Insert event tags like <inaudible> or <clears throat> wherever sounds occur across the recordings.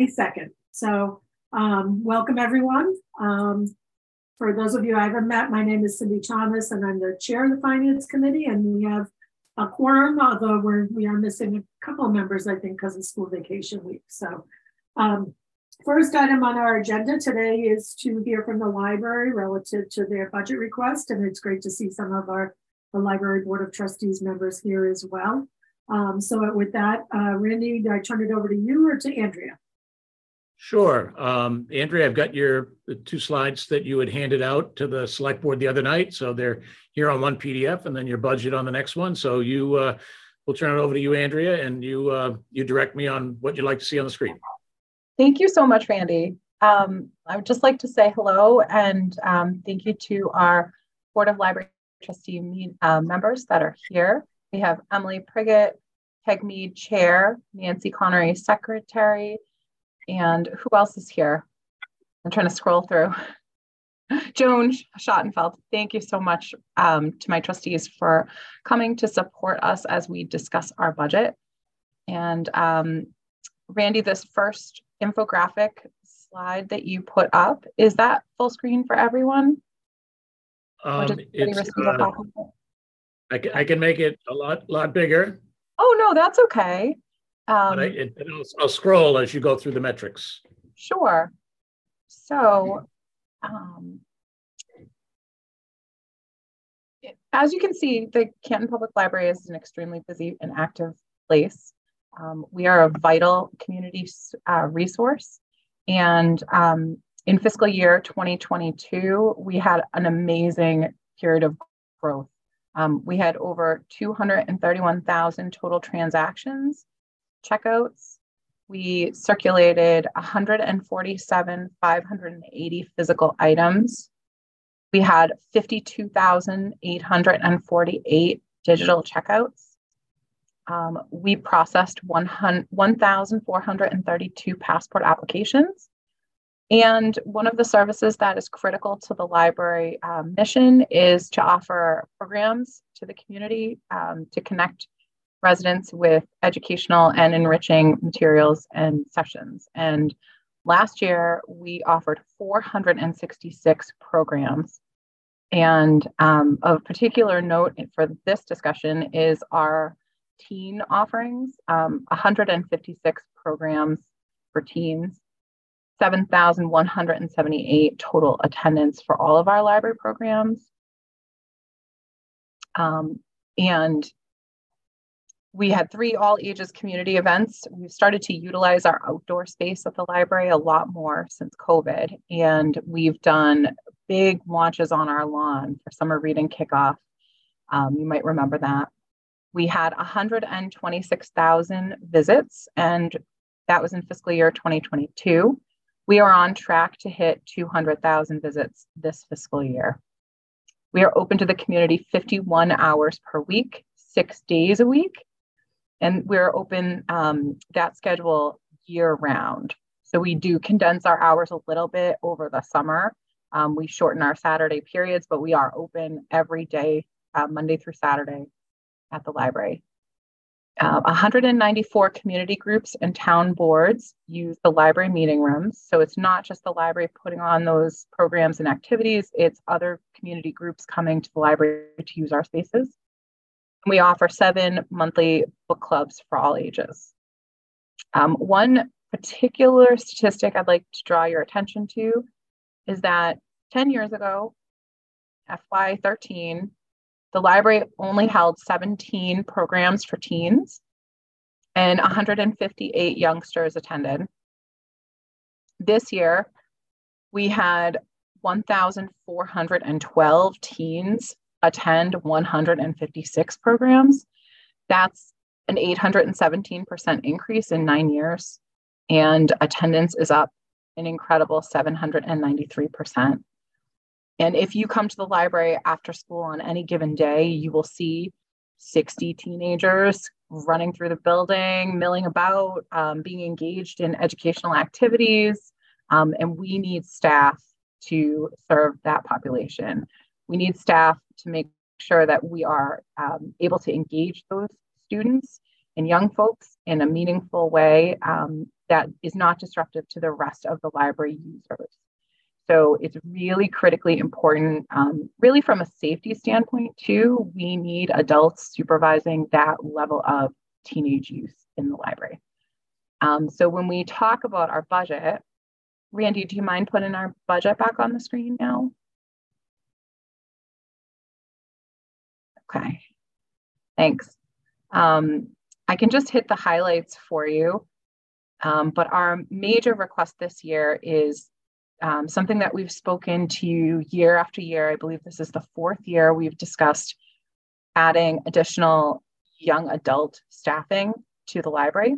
22nd. So um, welcome everyone. Um, for those of you I haven't met, my name is Cindy Thomas and I'm the chair of the Finance Committee and we have a quorum, although we're, we are missing a couple of members, I think, because of school vacation week. So um, first item on our agenda today is to hear from the library relative to their budget request. And it's great to see some of our the Library Board of Trustees members here as well. Um, so with that, uh, Randy, I turn it over to you or to Andrea? Sure. Um, Andrea, I've got your two slides that you had handed out to the select board the other night. So they're here on one PDF and then your budget on the next one. So you, uh, we'll turn it over to you, Andrea, and you, uh, you direct me on what you'd like to see on the screen. Thank you so much, Randy. Um, I would just like to say hello and um, thank you to our Board of Library Trustee uh, members that are here. We have Emily Priggett, Peg Mead, Chair, Nancy Connery, Secretary, and who else is here? I'm trying to scroll through. <laughs> Joan Schottenfeld, thank you so much um, to my trustees for coming to support us as we discuss our budget. And um, Randy, this first infographic slide that you put up, is that full screen for everyone? Um, it's, uh, I, can, I can make it a lot lot bigger. Oh, no, that's okay. Um, but I, it, I'll, I'll, scroll as you go through the metrics. Sure. So, um, as you can see, the Canton Public Library is an extremely busy and active place. Um, we are a vital community uh, resource. And um, in fiscal year 2022, we had an amazing period of growth. Um, we had over 231,000 total transactions checkouts. We circulated 147, 580 physical items. We had 52,848 digital checkouts. Um, we processed 1,432 passport applications. And one of the services that is critical to the library um, mission is to offer programs to the community um, to connect residents with educational and enriching materials and sessions. And last year, we offered 466 programs. And um, of particular note for this discussion is our teen offerings um, 156 programs for teens, 7,178 total attendance for all of our library programs. Um, and we had three all ages community events. We've started to utilize our outdoor space at the library a lot more since COVID. And we've done big launches on our lawn for summer reading kickoff. Um, you might remember that. We had 126,000 visits, and that was in fiscal year 2022. We are on track to hit 200,000 visits this fiscal year. We are open to the community 51 hours per week, six days a week, and we're open um, that schedule year round. So we do condense our hours a little bit over the summer. Um, we shorten our Saturday periods, but we are open every day, uh, Monday through Saturday at the library. Uh, 194 community groups and town boards use the library meeting rooms. So it's not just the library putting on those programs and activities, it's other community groups coming to the library to use our spaces. We offer seven monthly book clubs for all ages. Um, one particular statistic I'd like to draw your attention to is that 10 years ago, FY13, the library only held 17 programs for teens and 158 youngsters attended. This year, we had 1,412 teens attend 156 programs. That's an 817% increase in nine years. And attendance is up an incredible 793%. And if you come to the library after school on any given day, you will see 60 teenagers running through the building, milling about, um, being engaged in educational activities. Um, and we need staff to serve that population. We need staff to make sure that we are um, able to engage those students and young folks in a meaningful way um, that is not disruptive to the rest of the library users. So it's really critically important, um, really from a safety standpoint, too. We need adults supervising that level of teenage use in the library. Um, so when we talk about our budget, Randy, do you mind putting our budget back on the screen now? Okay, thanks. Um, I can just hit the highlights for you. Um, but our major request this year is um, something that we've spoken to year after year. I believe this is the fourth year we've discussed adding additional young adult staffing to the library.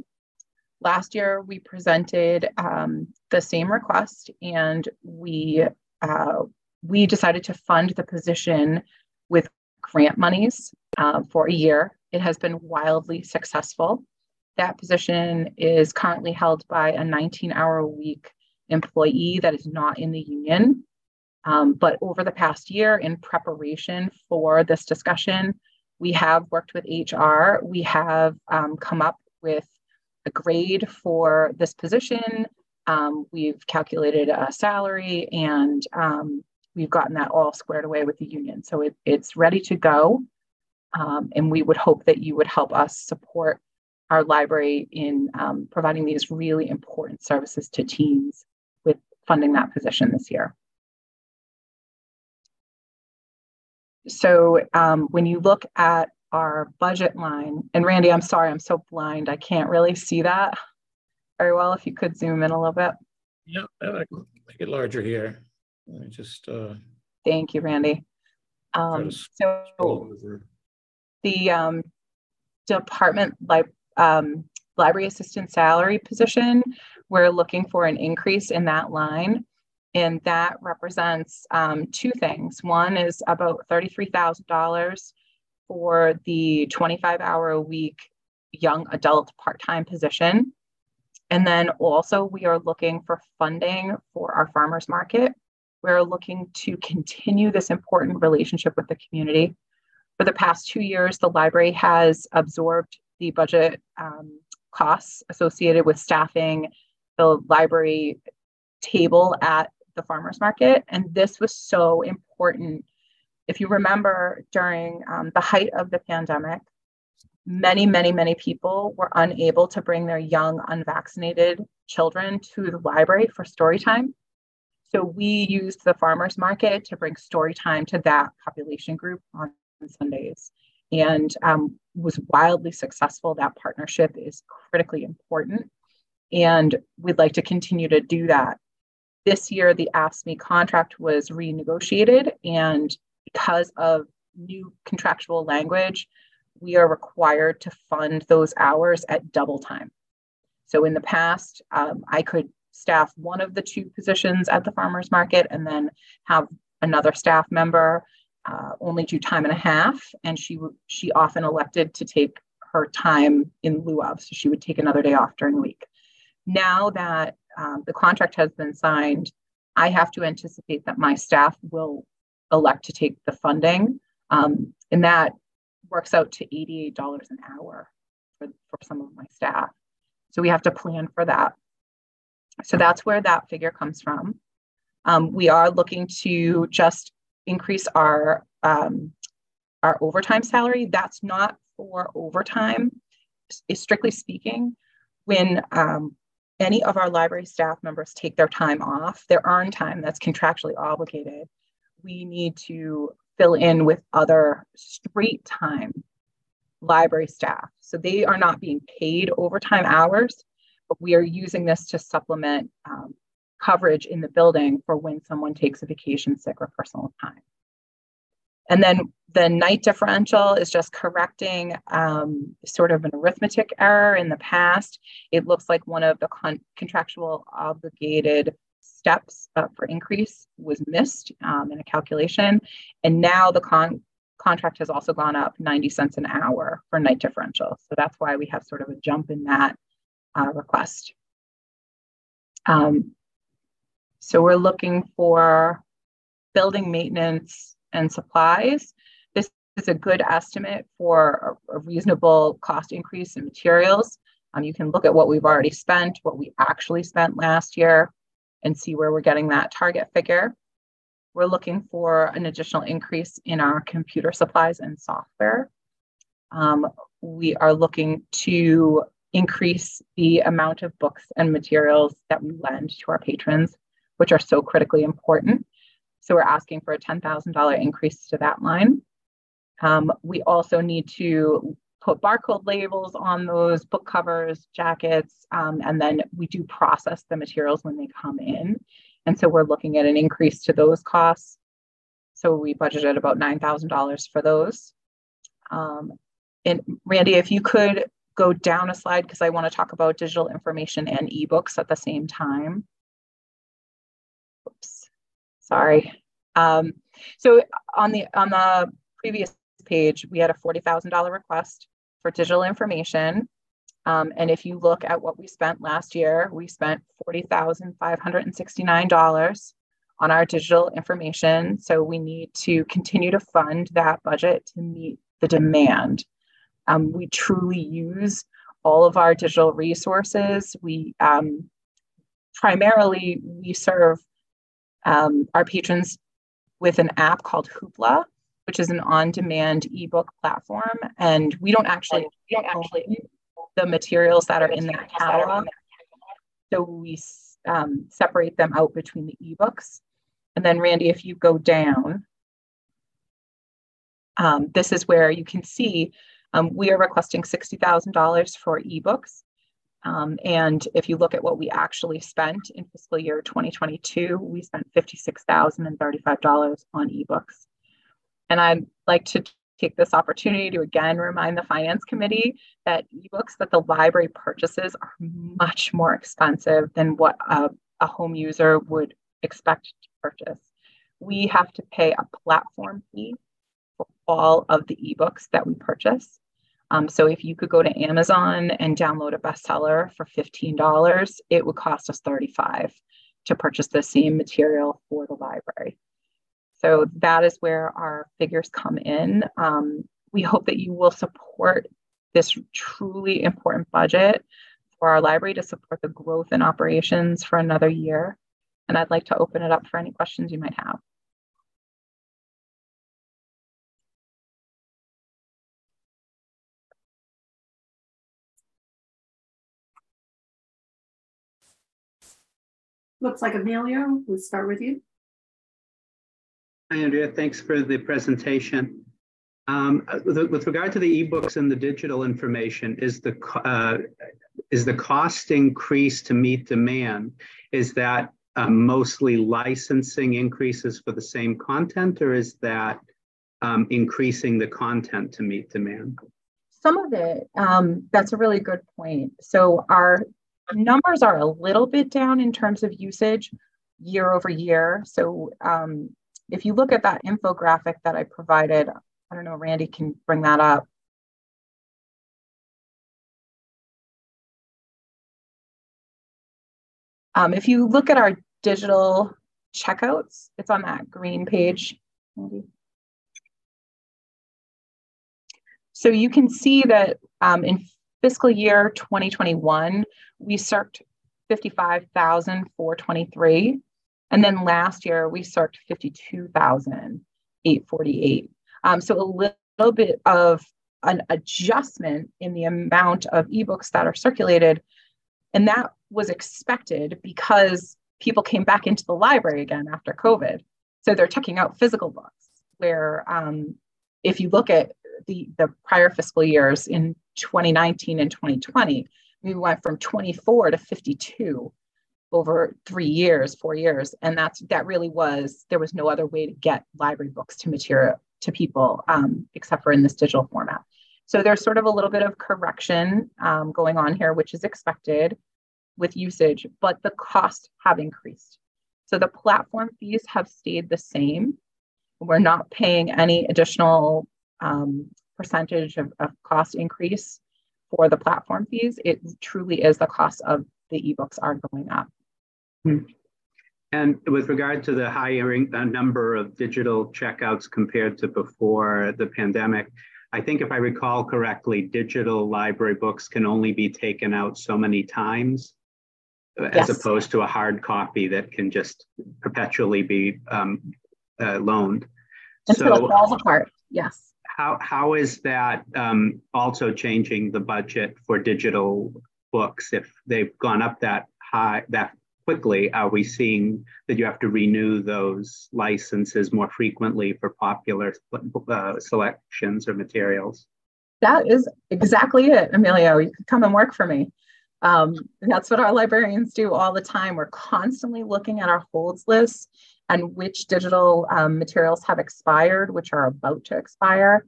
Last year, we presented um, the same request and we, uh, we decided to fund the position with grant monies uh, for a year. It has been wildly successful. That position is currently held by a 19 hour a week employee that is not in the union. Um, but over the past year, in preparation for this discussion, we have worked with HR. We have um, come up with a grade for this position. Um, we've calculated a salary and um, we've gotten that all squared away with the union. So it, it's ready to go. Um, and we would hope that you would help us support our library in um, providing these really important services to teens with funding that position this year. So um, when you look at our budget line, and Randy, I'm sorry, I'm so blind, I can't really see that very well. If you could zoom in a little bit. Yeah, make it larger here. Let me just. Uh, Thank you, Randy. Um, so the um, department like um, library assistant salary position, we're looking for an increase in that line. And that represents um, two things. One is about $33,000 for the 25 hour a week young adult part time position. And then also, we are looking for funding for our farmers market. We're looking to continue this important relationship with the community. For the past two years, the library has absorbed the budget um, costs associated with staffing the library table at the farmers market. And this was so important. If you remember, during um, the height of the pandemic, many, many, many people were unable to bring their young, unvaccinated children to the library for story time. So we used the farmers market to bring story time to that population group on Sundays and um, was wildly successful. That partnership is critically important. And we'd like to continue to do that. This year, the AFSCME contract was renegotiated, and because of new contractual language, we are required to fund those hours at double time. So in the past, um, I could staff one of the two positions at the farmers market and then have another staff member uh, only do time and a half, and she she often elected to take her time in lieu of, so she would take another day off during the week. Now that um, the contract has been signed, I have to anticipate that my staff will elect to take the funding, um, and that works out to $88 an hour for, for some of my staff. So we have to plan for that. So that's where that figure comes from. Um, we are looking to just increase our um, our overtime salary. That's not for overtime. Strictly speaking, when um, any of our library staff members take their time off, their earned time that's contractually obligated, we need to fill in with other straight time library staff. So they are not being paid overtime hours, we are using this to supplement um, coverage in the building for when someone takes a vacation, sick, or personal time. And then the night differential is just correcting um, sort of an arithmetic error in the past. It looks like one of the con- contractual obligated steps uh, for increase was missed um, in a calculation. And now the con- contract has also gone up 90 cents an hour for night differential. So that's why we have sort of a jump in that uh, request. Um, so we're looking for building maintenance and supplies. This is a good estimate for a, a reasonable cost increase in materials. Um, you can look at what we've already spent, what we actually spent last year, and see where we're getting that target figure. We're looking for an additional increase in our computer supplies and software. Um, we are looking to increase the amount of books and materials that we lend to our patrons, which are so critically important. So we're asking for a $10,000 increase to that line. Um, we also need to put barcode labels on those book covers, jackets, um, and then we do process the materials when they come in. And so we're looking at an increase to those costs. So we budgeted about $9,000 for those. Um, and Randy, if you could go down a slide, because I want to talk about digital information and ebooks at the same time. Oops, sorry. Um, so on the on the previous page, we had a $40,000 request for digital information. Um, and if you look at what we spent last year, we spent $40,569 on our digital information. So we need to continue to fund that budget to meet the demand. Um, we truly use all of our digital resources. We um, primarily we serve um, our patrons with an app called Hoopla, which is an on-demand ebook platform, and we don't actually we don't actually the materials that are in that catalog. So we um, separate them out between the ebooks. And then Randy, if you go down, um, this is where you can see um, we are requesting $60,000 for ebooks. Um, and if you look at what we actually spent in fiscal year 2022, we spent $56,035 on ebooks. And I'd like to take this opportunity to again remind the Finance Committee that ebooks that the library purchases are much more expensive than what a, a home user would expect to purchase. We have to pay a platform fee for all of the ebooks that we purchase. Um, so if you could go to Amazon and download a bestseller for $15, it would cost us 35 to purchase the same material for the library. So that is where our figures come in. Um, we hope that you will support this truly important budget for our library to support the growth in operations for another year. And I'd like to open it up for any questions you might have. Looks like Emilio, we'll start with you. Hi, Andrea. Thanks for the presentation. Um, with, with, regard to the ebooks and the digital information, is the uh, is the cost increase to meet demand? Is that uh, mostly licensing increases for the same content, or is that um, increasing the content to meet demand? Some of it. Um, that's a really good point. So our numbers are a little bit down in terms of usage year over year. So um, if you look at that infographic that I provided, I don't know, Randy can bring that up. Um, if you look at our digital checkouts, it's on that green page. So you can see that um, in fiscal year 2021, we circed 55,423. And then last year we circled 52,848. Um, so a little bit of an adjustment in the amount of ebooks that are circulated. And that was expected because people came back into the library again after COVID. So they're checking out physical books, where um, if you look at the, the prior fiscal years in 2019 and 2020, we went from 24 to 52 over three years, four years, and that's that really was there was no other way to get library books to material to people um, except for in this digital format. So there's sort of a little bit of correction um, going on here, which is expected with usage, but the costs have increased. So the platform fees have stayed the same. We're not paying any additional um, percentage of, of cost increase for the platform fees. It truly is the cost of the ebooks are going up. Hmm. And with regard to the higher uh, number of digital checkouts compared to before the pandemic, I think if I recall correctly, digital library books can only be taken out so many times as Yes. opposed to a hard copy that can just perpetually be um, uh, loaned. Until So it falls apart. Yes. How, how is that um, also changing the budget for digital books? If they've gone up that high, that quickly, are we seeing that you have to renew those licenses more frequently for popular uh, selections or materials? That is exactly it, Emilio. You come and work for me. Um, that's what our librarians do all the time. We're constantly looking at our holds lists and which digital um, materials have expired, which are about to expire.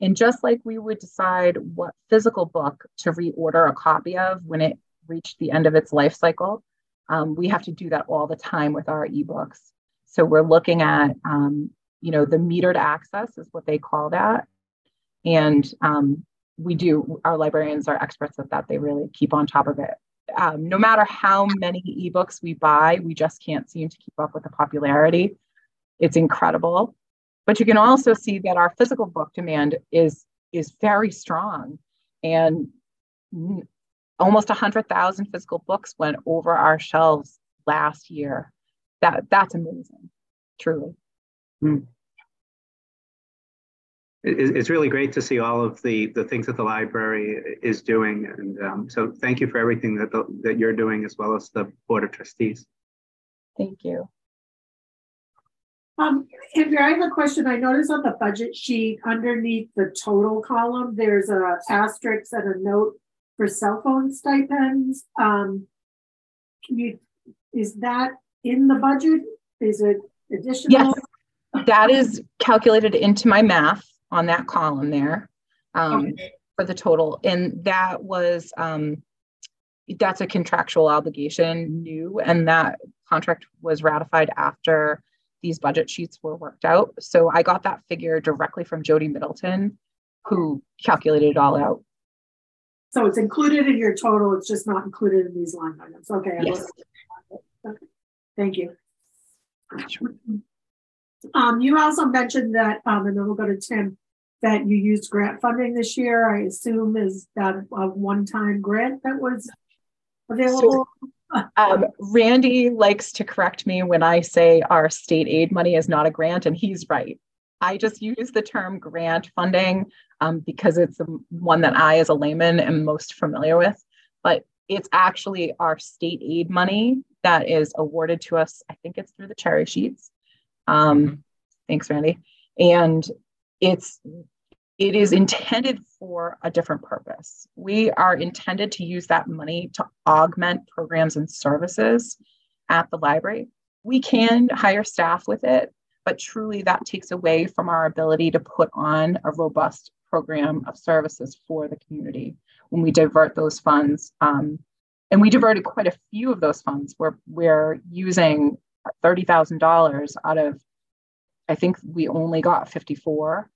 And just like we would decide what physical book to reorder a copy of when it reached the end of its life cycle, um, we have to do that all the time with our ebooks. So we're looking at, um, you know, the metered access is what they call that. And um, we do, our librarians are experts at that. They really keep on top of it. Um, no matter how many ebooks we buy, we just can't seem to keep up with the popularity. It's incredible. But you can also see that our physical book demand is is very strong, and almost hundred thousand physical books went over our shelves last year. That that's amazing, truly. It- it's really great to see all of the, the things that the library is doing. And um, so thank you for everything that, the, that you're doing as well as the Board of Trustees. Thank you. Um, Andrea, I have a question. I noticed on the budget sheet underneath the total column, there's a asterisk and a note for cell phone stipends. Um, can you, is that in the budget? Is it additional? Yes. That is calculated into my math on that column there um, Okay. for the total. And that was, um, that's a contractual obligation new, and that contract was ratified after these budget sheets were worked out. So I got that figure directly from Jody Middleton, who calculated it all out. So it's included in your total, it's just not included in these line items. Okay. Yes. okay. Thank you. Um, you also mentioned that, um, and then we'll go to Tim, that you used grant funding this year. I assume is that a one-time grant that was available? Um, Randy likes to correct me when I say our state aid money is not a grant, and he's right. I just use the term grant funding um, because it's the one that I, as a layman, am most familiar with. But it's actually our state aid money that is awarded to us. I think it's through the cherry sheets. Um, thanks, Randy. And it's it is intended for a different purpose. We are intended to use that money to augment programs and services at the library. We can hire staff with it, but truly that takes away from our ability to put on a robust program of services for the community when we divert those funds. Um, and we diverted quite a few of those funds. We're, we're using $30,000 out of, I think we only got 54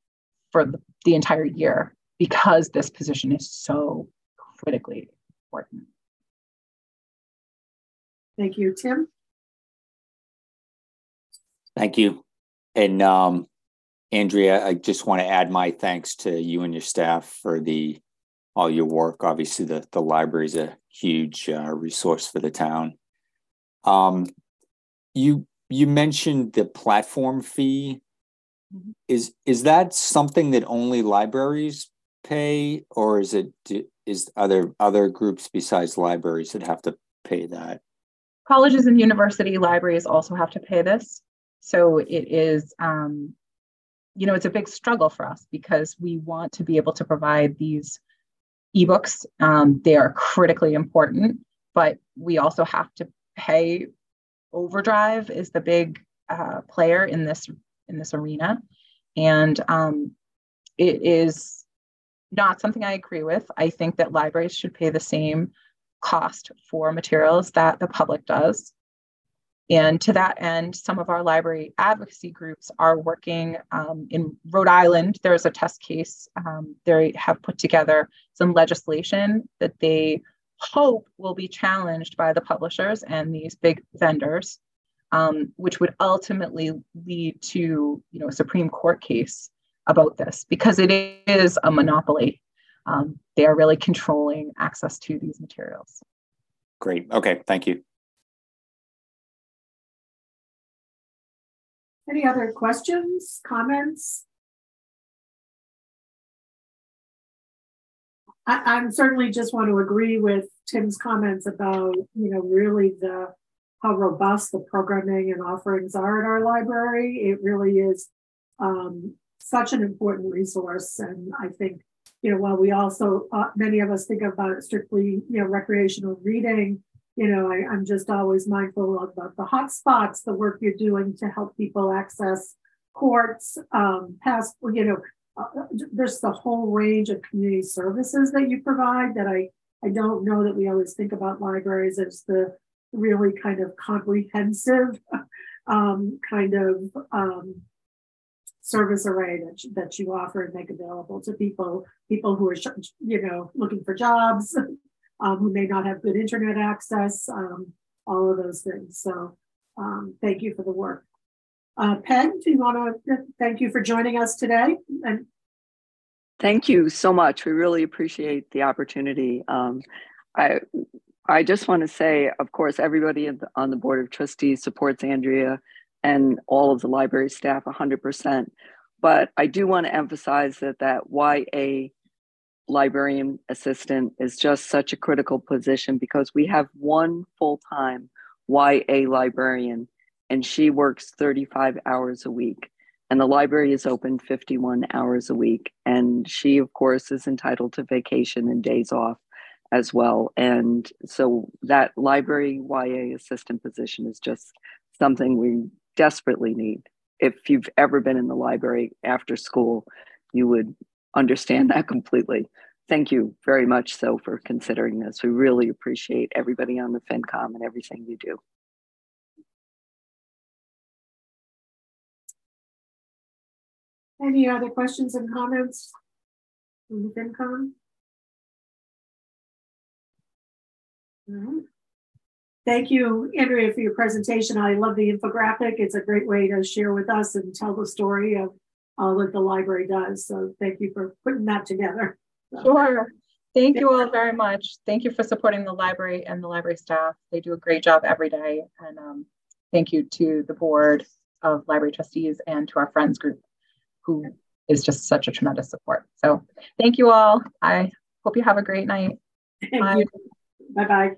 for the, the entire year because this position is so critically important. Thank you, Tim. Thank you. And um, Andrea, I just want to add my thanks to you and your staff for the all your work. Obviously, the the library is a huge uh, resource for the town. Um, you you mentioned the platform fee. Mhm. Is is that something that only libraries pay, or is it is other other groups besides libraries that have to pay that? Colleges and university libraries also have to pay this. So it is, um, you know, it's a big struggle for us because we want to be able to provide these ebooks. Um, they are critically important, but we also have to pay. Overdrive is the big uh, player in this in this arena, and um, it is not something I agree with. I think that libraries should pay the same cost for materials that the public does. And to that end, some of our library advocacy groups are working um, in Rhode Island. There's a test case. Um, they have put together some legislation that they hope will be challenged by the publishers and these big vendors, um, which would ultimately lead to you know a Supreme Court case about this because it is a monopoly. Um, they are really controlling access to these materials. Great. Okay. Thank you. Any other questions, comments? I, am certainly just want to agree with Tim's comments about, you know, really the how robust the programming and offerings are at our library. It really is um, such an important resource. And I think, you know, while we also, uh, many of us think about it strictly, you know, recreational reading, you know, I, am just always mindful of the, the hot spots, the work you're doing to help people access courts, um, past, you know, uh, there's the whole range of community services that you provide that I, I don't know that we always think about libraries as the really kind of comprehensive <laughs> um, kind of um, service array that that you offer and make available to people, people who are, you know, looking for jobs, <laughs> um, who may not have good internet access, um, all of those things. So um, thank you for the work. Uh, Peg, do you want to thank you for joining us today? And Thank you so much. We really appreciate the opportunity. Um, I I just want to say, of course, everybody on the board of trustees supports Andrea and all of the library staff 100%. But I do want to emphasize that that YA librarian assistant is just such a critical position because we have one full-time YA librarian and she works 35 hours a week. And the library is open 51 hours a week. And she of course is entitled to vacation and days off as well. And so that library YA assistant position is just something we desperately need. If you've ever been in the library after school, you would understand that completely. Thank you very much so for considering this. We really appreciate everybody on the FinCom and everything you do. Any other questions and comments from the FinCom? Thank you, Andrea, for your presentation. I love the infographic. It's a great way to share with us and tell the story of all that the library does. So thank you for putting that together. So. Sure. Thank you all very much. Thank you for supporting the library and the library staff. They do a great job every day. And um, thank you to the board of library trustees and to our friends group who is just such a tremendous support. So thank you all. I hope you have a great night. Thank Bye. you. Bye bye.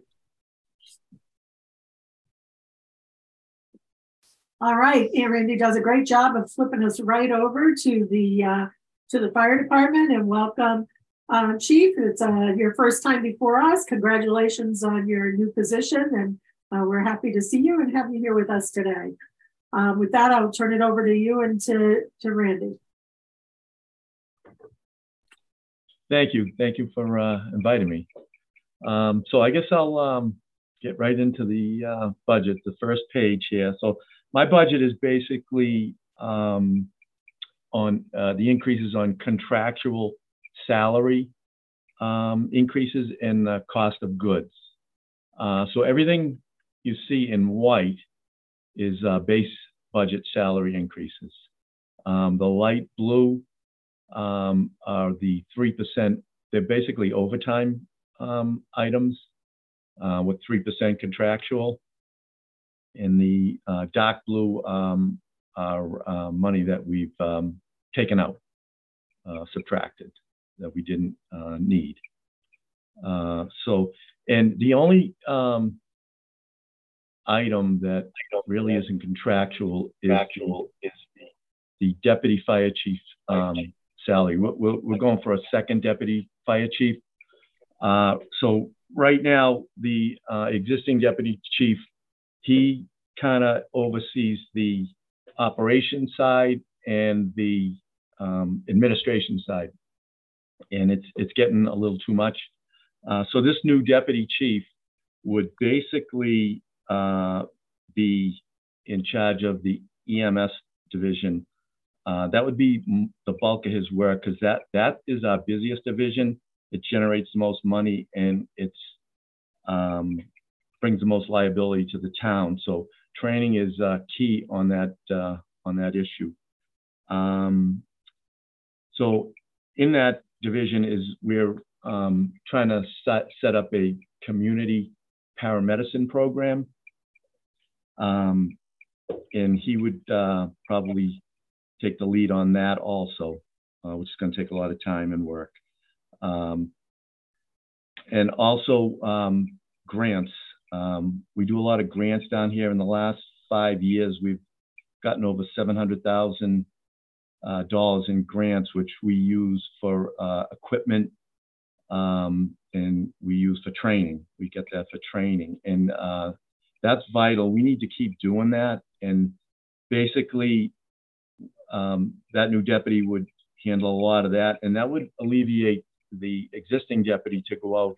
All right, and Randy does a great job of flipping us right over to the uh, to the fire department and welcome, uh, Chief. It's uh, your first time before us. Congratulations on your new position, and uh, we're happy to see you and have you here with us today. Um, with that, I'll turn it over to you and to to Randy. Thank you, thank you for uh, inviting me. Um, so I guess I'll um, get right into the uh, budget, the first page here. So my budget is basically um, on uh, the increases on contractual salary um, increases and the cost of goods. Uh, so everything you see in white is uh, base budget salary increases. Um, the light blue um, are the 3%, they're basically overtime um, items uh, with 3% contractual. And the uh, dark blue um, are uh, money that we've um, taken out, uh, subtracted, that we didn't uh, need. Uh, so, and the only um, item that really isn't contractual is, is the deputy fire chief um, salary. We're, we're, going for a second deputy fire chief. Uh, so right now, the uh, existing deputy chief, he kind of oversees the operation side and the um, administration side, and it's it's getting a little too much. Uh, so this new deputy chief would basically uh, be in charge of the EMS division. Uh, that would be the bulk of his work because that that is our busiest division it generates the most money and it's um, brings the most liability to the town. So training is uh, key on that uh, on that issue. Um, so in that division is we're um, trying to set, set up a community paramedicine program. Um, and he would uh, probably take the lead on that also, uh, which is going to take a lot of time and work. Um, and also um, grants. Um, we do a lot of grants down here. In the last five years, we've gotten over seven hundred thousand uh, dollars in grants, which we use for uh, equipment um, and we use for training. We get that for training, and uh, that's vital. We need to keep doing that. And basically, um, that new deputy would handle a lot of that, and that would alleviate the existing deputy to go out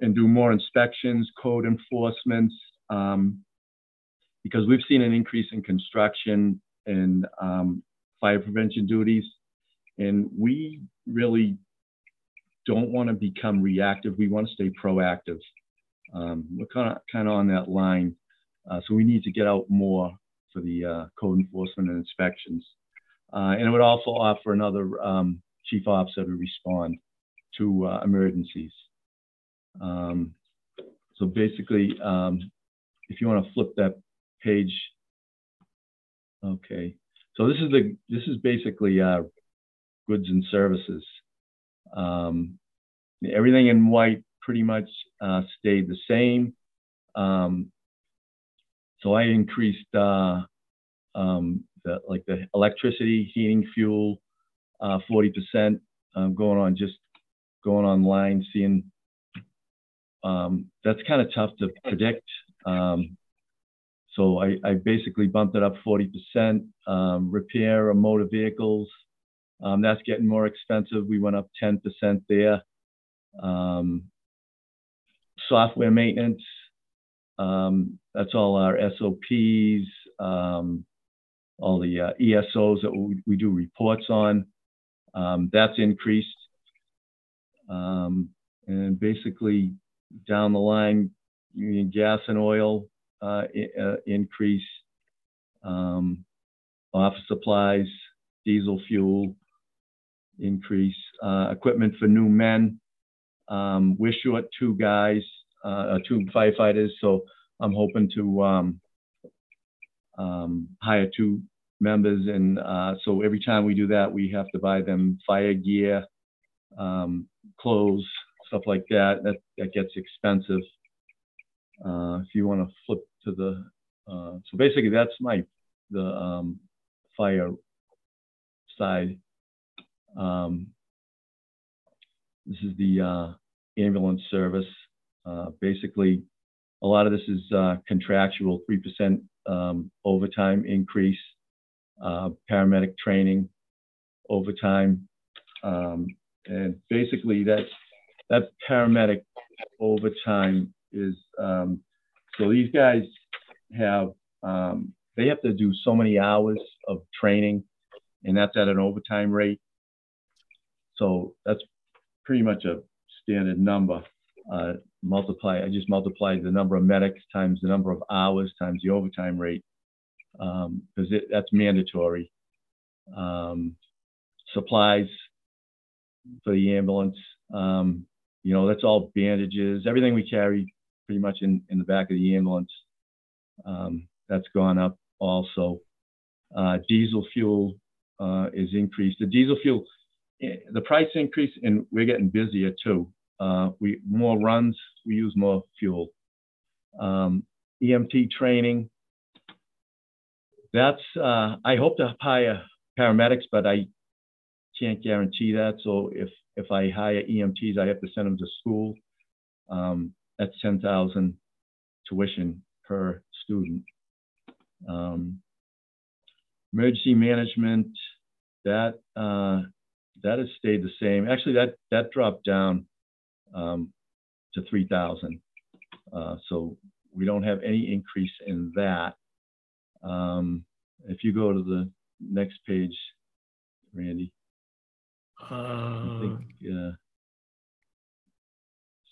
and do more inspections, code enforcements, um, because we've seen an increase in construction and um, fire prevention duties, and we really don't want to become reactive. We want to stay proactive. Um, we're kind of kind of on that line, uh, so we need to get out more for the uh, code enforcement and inspections. Uh, and it would also offer another um, chief officer to respond to uh, emergencies. Um, so basically, um, if you want to flip that page, okay. So this is the this is basically uh, goods and services. Um, everything in white pretty much uh, stayed the same. Um, so I increased uh, um, the, like the electricity, heating, fuel, uh, 40%. Um, going on just going online, seeing um, that's kind of tough to predict. Um, so I, I, basically bumped it up 40%. Um, repair of motor vehicles, um, that's getting more expensive. We went up 10% there. Um, software maintenance, um, that's all our SOPs, all the uh, ESOs that we, we, do reports on. That's increased. Um, and basically, down the line, gas and oil uh, uh, increase, office supplies, diesel fuel, increase. Uh, equipment for new men. Um, we're short two guys, uh, two firefighters, so I'm hoping to um, um, hire two members. And uh, so every time we do that, we have to buy them fire gear, um, clothes, stuff like that. That, that gets expensive. Uh, if you want to flip to the, uh, so basically that's my the um, fire side. Um, this is the uh, ambulance service. Uh, basically, a lot of this is uh, contractual, 3% um, overtime increase, uh, paramedic training, overtime. Um, and basically, that, that paramedic overtime is um, so these guys have, um, they have to do so many hours of training, and that's at an overtime rate. So that's pretty much a standard number. Uh, multiply, I just multiplied the number of medics times the number of hours times the overtime rate because um, that's mandatory. Um, supplies for the ambulance, um, you know, that's all bandages, everything we carry pretty much in, in the back of the ambulance. Um, that's gone up also. Uh, diesel fuel uh, is increased. The diesel fuel the price increase, and we're getting busier too. Uh, we more runs, we use more fuel. Um, EMT training. That's uh, I hope to hire paramedics, but I can't guarantee that. So if if I hire EMTs, I have to send them to school. Um, that's ten thousand tuition per student. Um, emergency management, that uh, that has stayed the same. Actually, that that dropped down um, to 3,000. Uh, so we don't have any increase in that. Um, if you go to the next page, Randy. Uh, think, uh,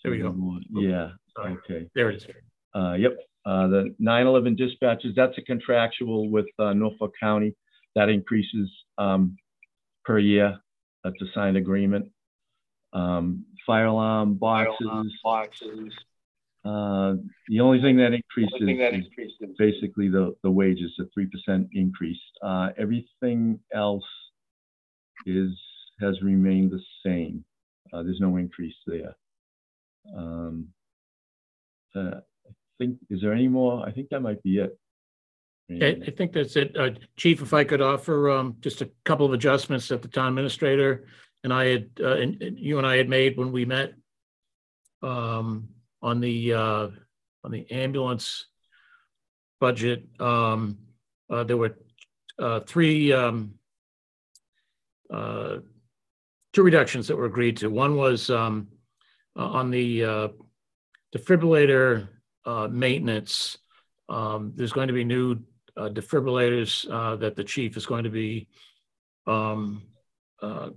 there we go. Yeah. Sorry. Okay. There it is. Uh, yep. Uh, the 9/11 dispatches. That's a contractual with uh, Norfolk County. That increases um, per year. that's a signed agreement. Um, fire alarm boxes. Boxes. Uh, the only thing that increases that is increases. basically the, the wages, a three percent increase. Uh, everything else is, has remained the same. Uh, there's no increase there. Um, uh, I think, is there any more? I think that might be it. I, think that's it. Uh, Chief, if I could offer, um, just a couple of adjustments that the town administrator and I had, uh, and, and you and I had made when we met. Um, on the, uh, on the ambulance budget, um, uh, there were, uh, three, um, uh, two reductions that were agreed to. One was, um, uh, on the, uh, defibrillator, uh, maintenance. Um, there's going to be new uh, defibrillators uh, that the chief is going to be um, uh,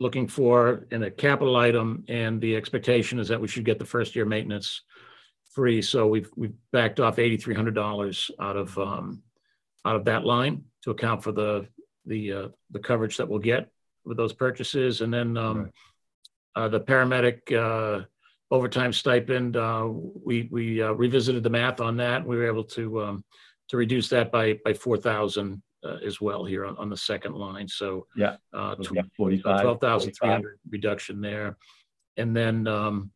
looking for in a capital item, and the expectation is that we should get the first year maintenance free. So we've we've backed off eighty three hundred dollars out of um, out of that line to account for the the the coverage that we'll get with those purchases, and then um, Right. uh, the paramedic uh, overtime stipend. Uh, we we uh, revisited the math on that. We were able to um, to reduce that by by four thousand uh, as well here on, on the second line. So Yeah. uh, tw- yeah, twelve thousand three hundred reduction there. And then um,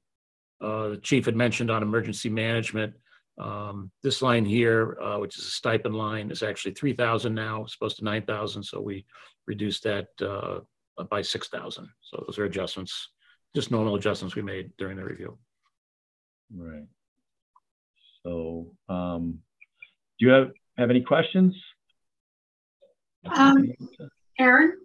uh, the chief had mentioned on emergency management, um, this line here, uh, which is a stipend line, is actually three thousand now, it's supposed to nine thousand, so we reduced that uh, by six thousand. So those are adjustments, just normal adjustments we made during the review. Right. So, um, do you have, have any questions? Um, Aaron?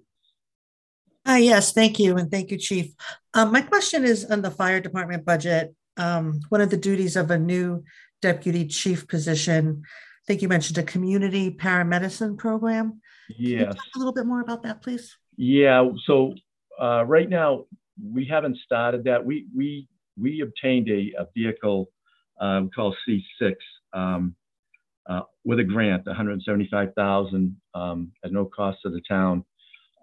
Uh, yes, thank you, and thank you, Chief. Um, my question is on the fire department budget. Um, one of the duties of a new deputy chief position, I think you mentioned a community paramedicine program. Can you Yes. talk A little bit more about that, please. Yeah, so uh, right now, we haven't started that. We we we obtained a, a vehicle um, called C6 um, uh, with a grant, 175,000 um, at no cost to the town.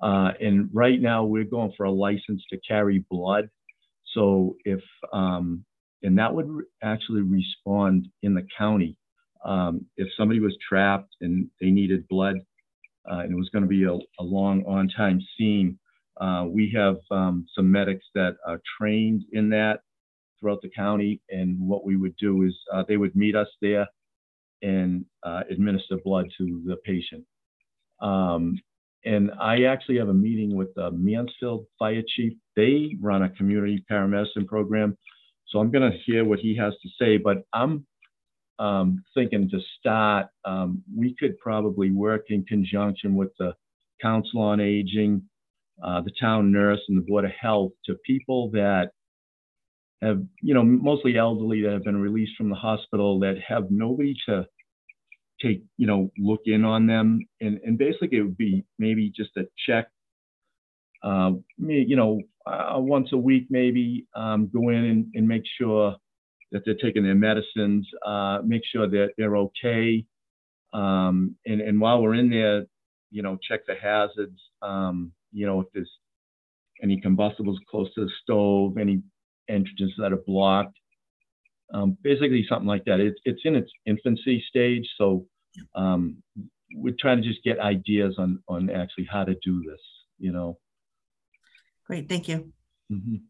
Uh, and right now, we're going for a license to carry blood. So if um, and that would re- actually respond in the county um, if somebody was trapped and they needed blood uh, and it was going to be a, a long on-time scene. Uh, we have um, some medics that are trained in that throughout the county, and what we would do is uh, they would meet us there and uh, administer blood to the patient. Um, and I actually have a meeting with the Mansfield Fire Chief. They run a community paramedicine program, so I'm going to hear what he has to say. But I'm um, thinking to start, um, we could probably work in conjunction with the Council on Aging, uh, the town nurse, and the Board of Health to people that have, you know, mostly elderly that have been released from the hospital that have nobody to take, you know, look in on them. And, and basically, it would be maybe just a check, uh, you know, uh, once a week, maybe um, go in and, and make sure that they're taking their medicines, uh, make sure that they're okay. Um, and, and while we're in there, you know, check the hazards, um, you know, if there's any combustibles close to the stove, any entrances that are blocked. Um, basically something like that. It's, it's in its infancy stage. So um, we're trying to just get ideas on, on actually how to do this, you know. Great, thank you. Mhm.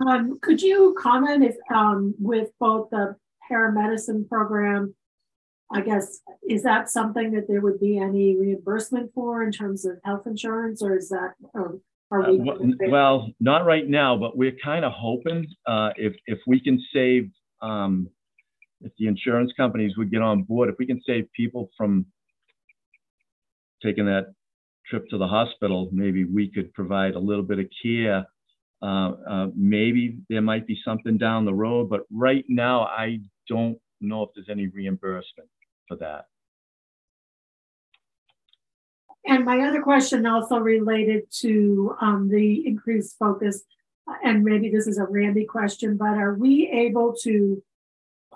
Um, could you comment if, um, with both the paramedicine program, I guess, is that something that there would be any reimbursement for in terms of health insurance or is that, or Uh, we? Well, not right now, but we're kind of hoping uh, if if we can save, um, if the insurance companies would get on board, if we can save people from taking that trip to the hospital, maybe we could provide a little bit of care. Uh, uh, maybe there might be something down the road, but right now I don't know if there's any reimbursement for that. And my other question also related to um, the increased focus, and maybe this is a Randy question, but are we able to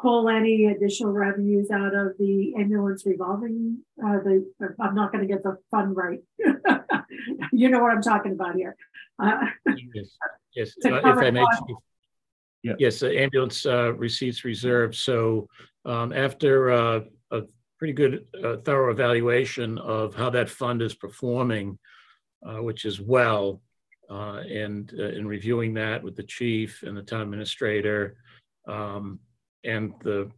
pull any additional revenues out of the ambulance revolving, uh, the, I'm not gonna get the fund right. <laughs> You know what I'm talking about here. Uh, Yes, yes, <laughs> uh, if I may. Yeah. Yes, the ambulance uh, receipts reserved. So um, after uh, a pretty good uh, thorough evaluation of how that fund is performing, uh, which is well, uh, and uh, in reviewing that with the chief and the town administrator, um, and the,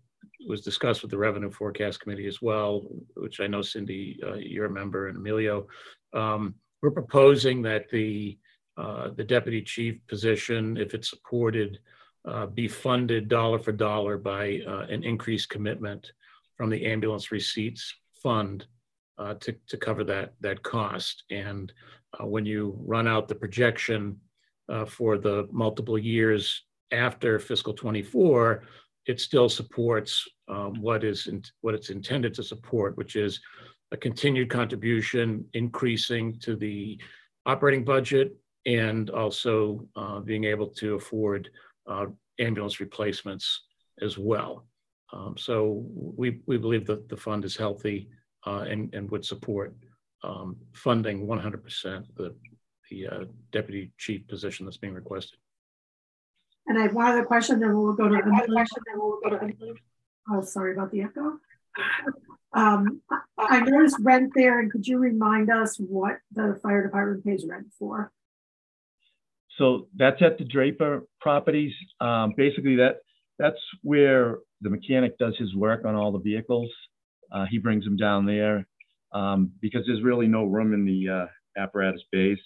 was discussed with the revenue forecast committee as well, which I know Cindy, uh, you're a member, and Emilio. Um, We're proposing that the, uh, the deputy chief position, if it's supported, uh, be funded dollar for dollar by uh, an increased commitment from the ambulance receipts fund uh, to, to cover that, that cost. And uh, when you run out the projection for the multiple years after fiscal 24, it still supports um, what is in, what it's intended to support, which is a continued contribution increasing to the operating budget and also uh, being able to afford uh, ambulance replacements as well. Um, so we, we believe that the fund is healthy uh, and, and would support um, funding 100% the, the uh, deputy chief position that's being requested. And I have one other question, then we'll go to the. Oh, sorry about the echo. Um, I- I noticed rent there, and could you remind us what the fire department pays rent for? So that's at the Draper properties. Um, basically, that that's where the mechanic does his work on all the vehicles. Uh, he brings them down there um, because there's really no room in the uh, apparatus base.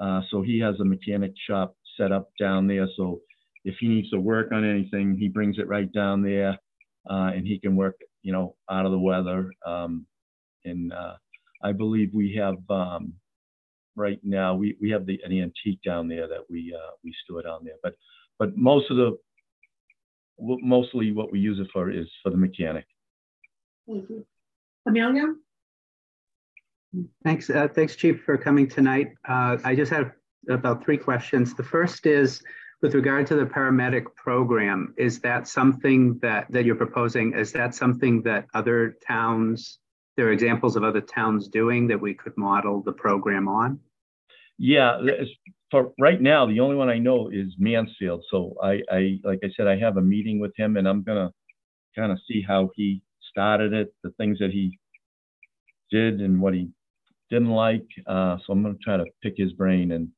Uh, so he has a mechanic shop set up down there. So if he needs to work on anything, he brings it right down there, uh, and he can work, you know, out of the weather. Um, and uh, I believe we have um, right now we, we have the an antique down there that we uh, we store down there. But but most of the mostly what we use it for is for the mechanic. Thank you. Emilio? Thanks, uh, thanks, Chief, for coming tonight. Uh, I just have about three questions. The first is with regard to the paramedic program, is that something that, that you're proposing? Is that something that other towns, there are examples of other towns doing that we could model the program on? Yeah, for right now, the only one I know is Mansfield. So I, I like I said, I have a meeting with him, and I'm gonna kind of see how he started it, the things that he did, and what he didn't like. Uh, so I'm gonna try to pick his brain and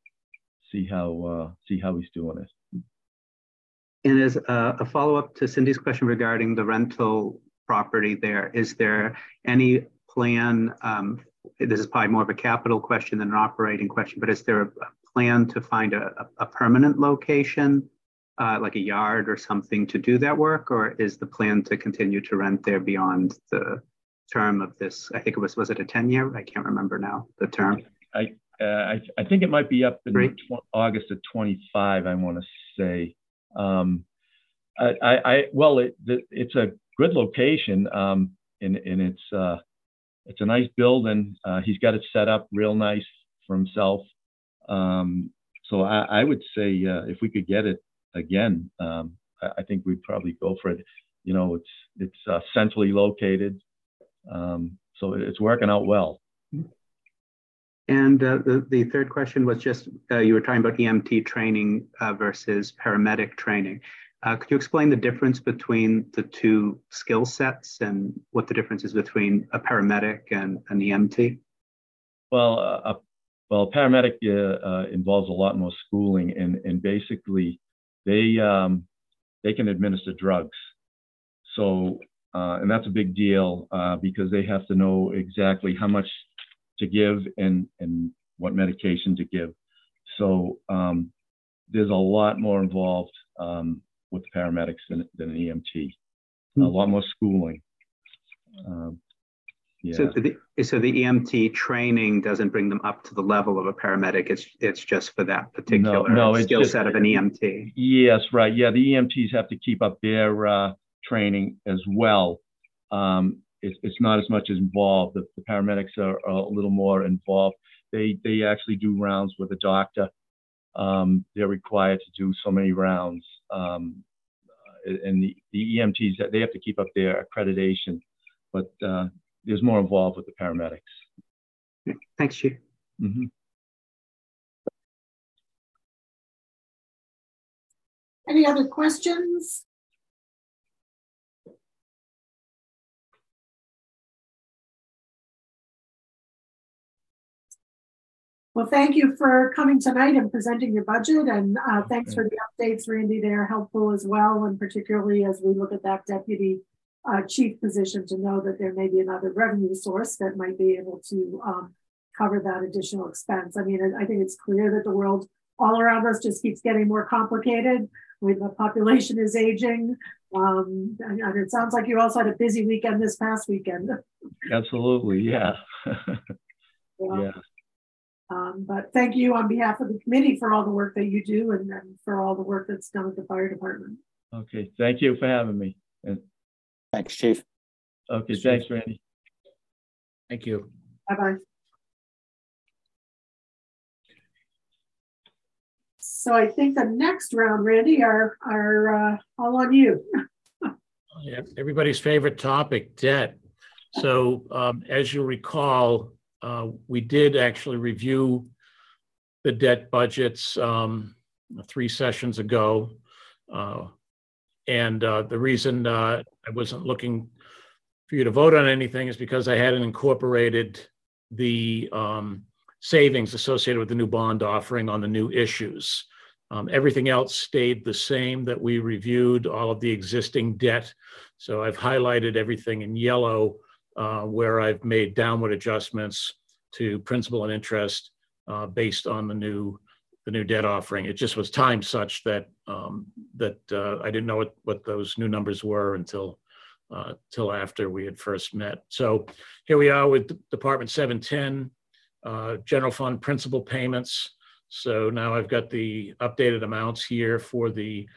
see how uh, see how he's doing it. And as a, a follow-up to Cindy's question regarding the rental property there, is there any plan, um, this is probably more of a capital question than an operating question, but is there a a plan to find a, a a permanent location, uh, like a yard or something to do that work? Or is the plan to continue to rent there beyond the term of this? I think it was, was it a 10-year? I can't remember now, the term. Uh, I, I think it might be up in Great. August of 25, I want to say. Um, I, I, I, well, it, it's a good location, um, and, and it's, uh, it's a nice building. Uh, he's got it set up real nice for himself. Um, so I, I would say, uh, if we could get it again, um, I, I think we'd probably go for it. You know, it's, it's, uh, centrally located. Um, so it's working out well. And uh, the, the third question was just, uh, you were talking about EMT training uh, versus paramedic training. Uh, could you explain the difference between the two skill sets and what the difference is between a paramedic and an EMT? Well, uh, a, well, paramedic uh, involves a lot more schooling, and and basically, they um, they can administer drugs. So, and that's a big deal because they have to know exactly how much to give and and what medication to give. So, um, there's a lot more involved um, with paramedics than, than an EMT. A lot more schooling. Um, yeah. So the, so the EMT training doesn't bring them up to the level of a paramedic. It's it's just for that particular no, it's skill just- set of an EMT. Yes, right. Yeah, the EMTs have to keep up their uh, training as well. Um, it's, it's not as much as involved. The, the paramedics are, are a little more involved. They they actually do rounds with a doctor. Um, they're required to do so many rounds, um, and the, the EMTs, they have to keep up their accreditation, but uh, there's more involved with the paramedics. Thanks, Chief. Mhm. Any other questions? Well, thank you for coming tonight and presenting your budget and uh, thanks for the updates, Randy. They're helpful as well. And particularly as we look at that deputy uh, chief position to know that there may be another revenue source that might be able to um, cover that additional expense. I mean, I think it's clear that the world all around us just keeps getting more complicated. With the population is aging, um, and, and it sounds like you also had a busy weekend this past weekend. Absolutely, yeah. Well, <laughs> yeah. Um, but thank you on behalf of the committee for all the work that you do and, and for all the work that's done at the fire department. Okay, thank you for having me. And Thanks, Chief. okay, thanks, Randy. Thank you. Bye bye. So I think the next round, Randy, are are uh, all on you. <laughs> Yeah, everybody's favorite topic, debt. So um, as you recall, uh, we did actually review the debt budgets um, three sessions ago. Uh, and uh, the reason uh, I wasn't looking for you to vote on anything is because I hadn't incorporated the um, savings associated with the new bond offering on the new issues. Um, everything else stayed the same that we reviewed, all of the existing debt. So I've highlighted everything in yellow uh, where I've made downward adjustments to principal and interest uh, based on the new the new debt offering. It just was timed such that um, that uh, I didn't know what, what those new numbers were until uh, till after we had first met. So here we are with Department 710, uh, general fund principal payments. So now I've got the updated amounts here for the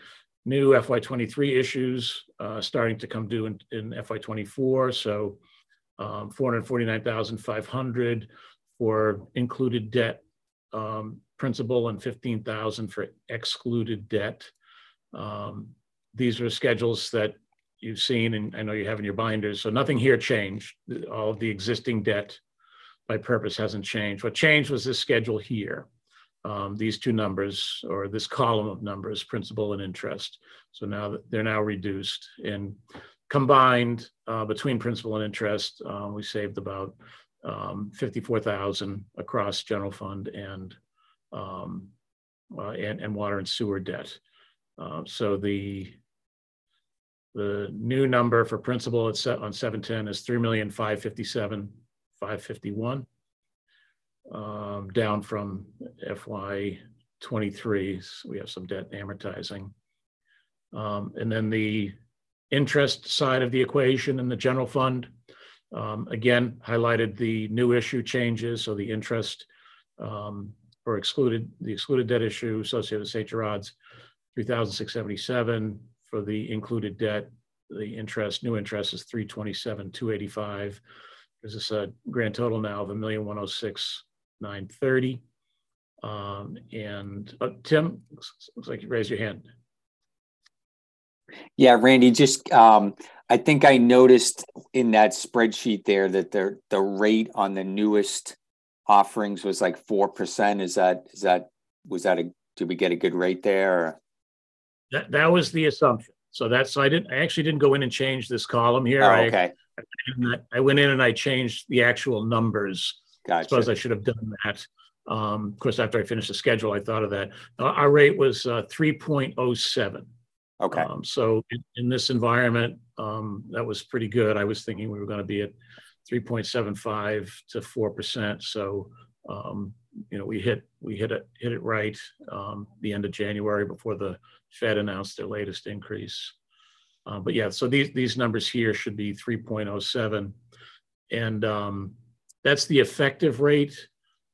new FY23 issues uh, starting to come due in, in FY24. So um, 449,500 for included debt um, principal and 15,000 for excluded debt. Um, these are schedules that you've seen and I know you have in your binders. So nothing here changed. All of the existing debt by purpose hasn't changed. What changed was this schedule here. Um, these two numbers or this column of numbers, principal and interest. So now they're now reduced and combined uh, between principal and interest, uh, we saved about um, 54,000 across general fund and um, uh, and, and water and sewer debt. Uh, so the the new number for principal at set on 710 is 3,557, 551, um, down from FY 23. So we have some debt amortizing. Um, and then the interest side of the equation in the general fund, um, again, highlighted the new issue changes. So the interest um, or excluded, the excluded debt issue associated with St. Gerard's, 3,677 for the included debt. The interest, new interest is 327, 285. There's this a grand total now of a million one hundred six nine thirty. Um, and uh, Tim, looks like you raised your hand. Yeah, Randy, just um, I think I noticed in that spreadsheet there that the the rate on the newest offerings was like four percent. Is that is that was that a did we get a good rate there? Or? That that was the assumption. So that's I didn't I actually didn't go in and change this column here. Oh, okay, I, I went in and I changed the actual numbers. I suppose. I should have done that. Um, of course, after I finished the schedule, I thought of that. Uh, our rate was uh, 3.07. Okay, Um, so in, in this environment, um, that was pretty good. I was thinking we were going to be at 3.75 to 4%. So, um, you know, we hit, we hit it, hit it right, um, the end of January before the Fed announced their latest increase. Uh, but yeah, so these, these numbers here should be 3.07. And, um, that's the effective rate.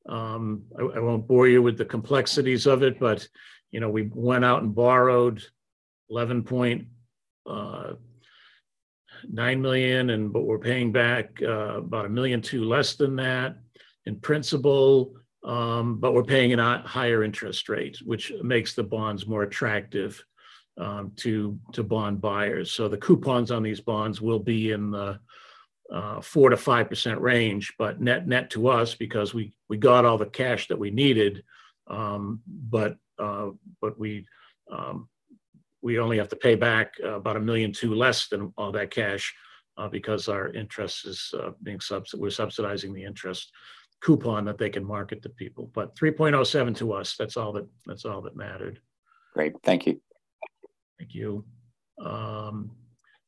Um, I, I won't bore you with the complexities of it, but, you know, we went out and borrowed 11 point uh, nine million, and but we're paying back uh, about a million two less than that in principal, um, but we're paying a higher interest rate, which makes the bonds more attractive. um, to to bond buyers. So the coupons on these bonds will be in the uh, four to five percent range, but net net to us because we we got all the cash that we needed, um, but uh, but we um, we only have to pay back uh, about a million two less than all that cash uh, because our interest is uh, being subs we're subsidizing the interest coupon that they can market to people. But 3.07 to us, that's all that that's all that mattered. Great, thank you. Thank you. Um,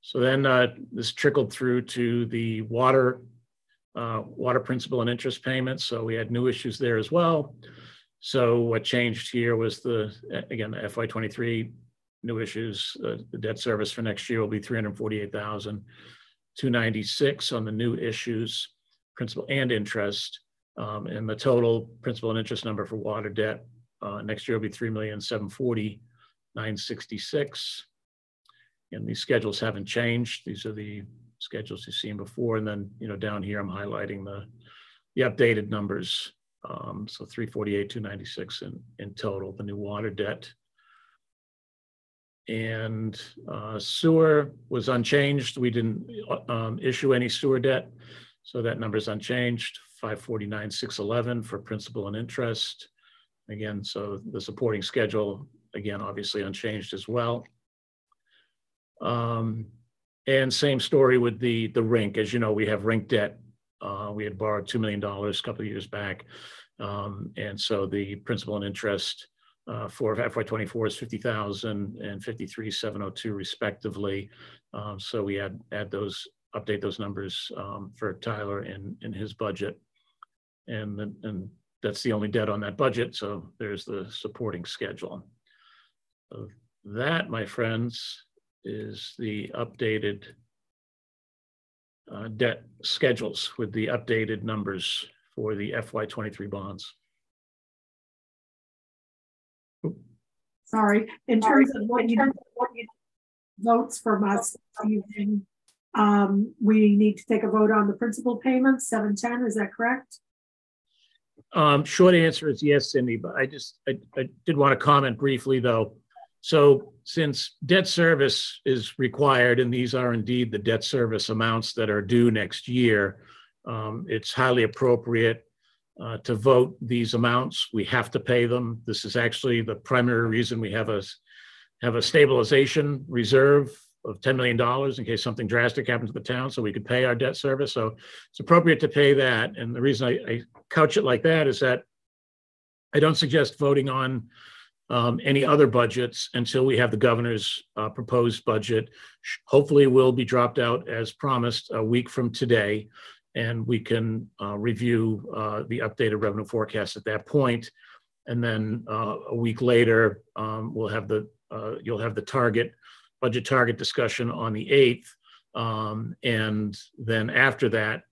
so then uh, this trickled through to the water, uh, water principal and interest payments. So we had new issues there as well. So what changed here was the, again, the FY23 new issues. Uh, the debt service for next year will be 348,296 on the new issues, principal and interest. Um, and the total principal and interest number for water debt uh, next year will be 3,740,966. And these schedules haven't changed. These are the schedules you've seen before. And then, you know, down here, I'm highlighting the, the updated numbers. Um, so 348, 296 in, in total, the new water debt. And uh, sewer was unchanged. We didn't um, issue any sewer debt. So that number is unchanged, 549, 611 for principal and interest. Again, so the supporting schedule, again, obviously unchanged as well. Um, and same story with the, the rink. As you know, we have rink debt. Uh, we had borrowed $2 million a couple of years back. Um, and so the principal and interest uh, for FY24 is 50,000 and 53,702 respectively. Um, so we add, add those, update those numbers um, for Tyler in, in his budget. And, and that's the only debt on that budget. So there's the supporting schedule. So that, my friends, is the updated uh, debt schedules with the updated numbers for the FY23 bonds. Sorry, in terms of what you, what you votes from us evening, um, we need to take a vote on the principal payments, 710, is that correct? Um, short answer is yes, Cindy, but I just, I, I did want to comment briefly though. So since debt service is required, and these are indeed the debt service amounts that are due next year, um, it's highly appropriate uh, to vote these amounts. We have to pay them. This is actually the primary reason we have a have a stabilization reserve of $10 million in case something drastic happens to the town so we could pay our debt service. So it's appropriate to pay that. And the reason I, I couch it like that is that I don't suggest voting on um, any other budgets until we have the governor's uh, proposed budget. Hopefully, will be dropped out as promised a week from today, and we can uh, review uh, the updated revenue forecast at that point. And then uh, a week later, um, we'll have the uh, you'll have the target budget target discussion on the eighth, um, and then after that,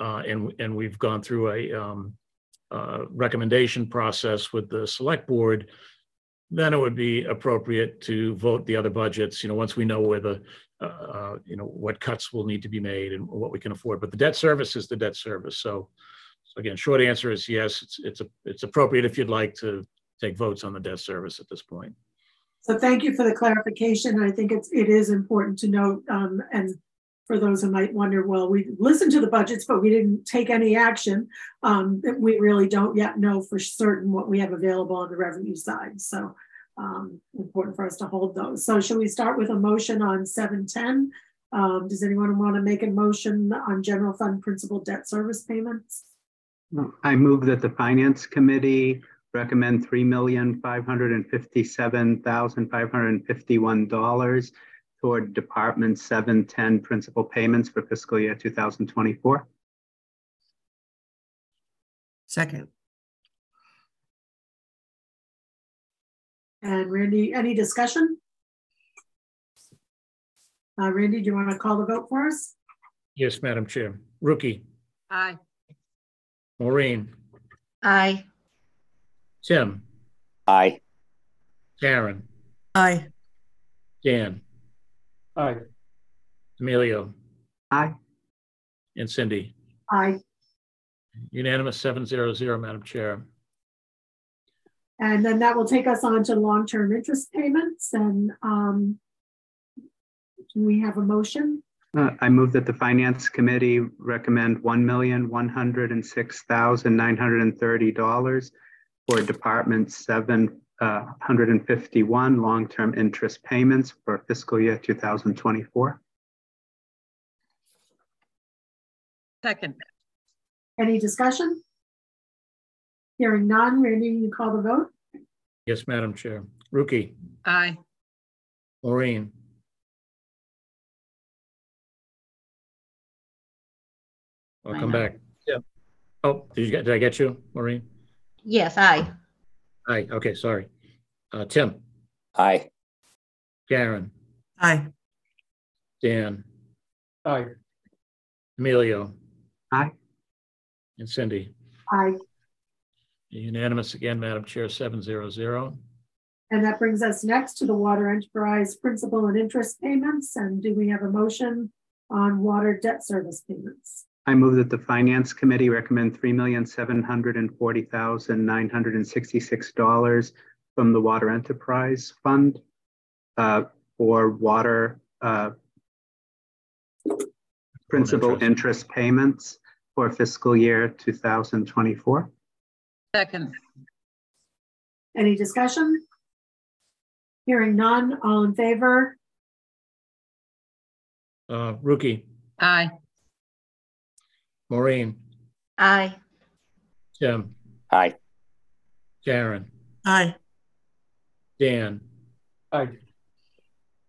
uh, and and we've gone through a um, recommendation process with the select board then it would be appropriate to vote the other budgets, you know, once we know where the, uh, uh, you know, what cuts will need to be made and what we can afford. But the debt service is the debt service. So, so again, short answer is yes, it's, it's, a, it's appropriate if you'd like to take votes on the debt service at this point. So thank you for the clarification. I think it's, it is important to note, um, and for those who might wonder, well, we listened to the budgets, but we didn't take any action. Um, we really don't yet know for certain what we have available on the revenue side. So um, important for us to hold those. So should we start with a motion on 710? Um, does anyone want to make a motion on general fund principal debt service payments? I move that the finance committee recommend $3,557,551 toward Department 710 principal payments for fiscal year 2024. Second. And Randy, any discussion? Uh, Randy, do you want to call the vote for us? Yes, Madam Chair. Rookie. Aye. Maureen. Aye. Tim. Aye. Karen. Aye. Dan. Aye. Emilio. Aye. And Cindy. Aye. Unanimous 700, Madam Chair. and then that will take us on to long-term interest payments. And um, do we have a motion? Uh, I move that the Finance Committee recommend one million, one hundred and six thousand, nine hundred and thirty dollars for Department seven, uh, hundred and fifty-one long-term interest payments for fiscal year two thousand twenty-four. Second. Any discussion? Hearing none, Randy, you call the vote? Yes, Madam Chair. Rookie, Aye. Maureen, I'll I come know. back. Yeah. Oh, did you get, did I get you, Maureen? Yes, aye. Aye, okay, sorry. Uh, Tim, Aye. Karen, Aye. Dan, Aye. Emilio, Aye. and Cindy. Aye. Unanimous again, Madam Chair, seven zero zero. And that brings us next to the water enterprise principal and interest payments. And do we have a motion on water debt service payments? I move that the Finance Committee recommend three million, seven hundred and forty thousand, nine hundred and sixty-six dollars from the Water Enterprise Fund uh, for water uh, principal interest. interest payments for fiscal year two thousand twenty-four. Second. Any discussion? Hearing none, all in favor? Uh, Rookie, Aye. Maureen, Aye. Tim, Aye. Karen, Aye. Dan, Aye.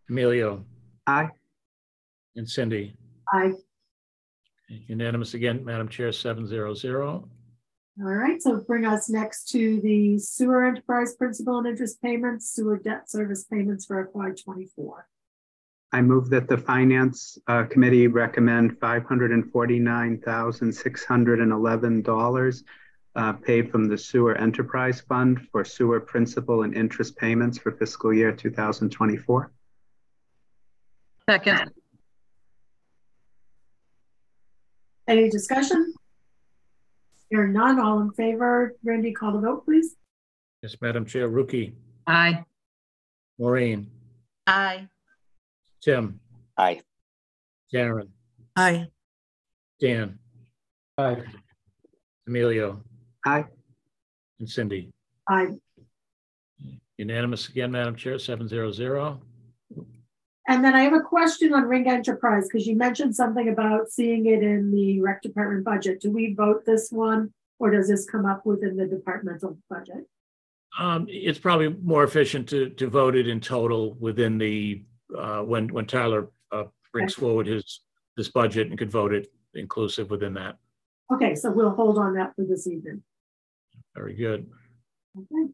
Emilio, Aye. and Cindy. Aye. Unanimous again, Madam Chair, seven zero zero. All right, so bring us next to the sewer enterprise principal and interest payments, sewer debt service payments for FY twenty-four. I move that the Finance uh, Committee recommend five hundred and forty-nine thousand, six hundred and eleven dollars uh, paid from the Sewer Enterprise Fund for sewer principal and interest payments for fiscal year two thousand twenty-four. Second. Any discussion? Hearing none, all in favor, Randy, call the vote, please. Yes, Madam Chair, Rookie, Aye. Maureen, Aye. Tim, Aye. Karen, Aye. Dan, Aye. Emilio, Aye. and Cindy. Aye. Unanimous again, Madam Chair, seven zero zero. And then I have a question on Rink Enterprise, because you mentioned something about seeing it in the rec department budget. Do we vote this one? Or does this come up within the departmental budget? Um, it's probably more efficient to, to vote it in total within the, uh, when, when Tyler, uh, brings forward his, this budget and could vote it inclusive within that. Okay, so we'll hold on that for this evening. Very good. Okay.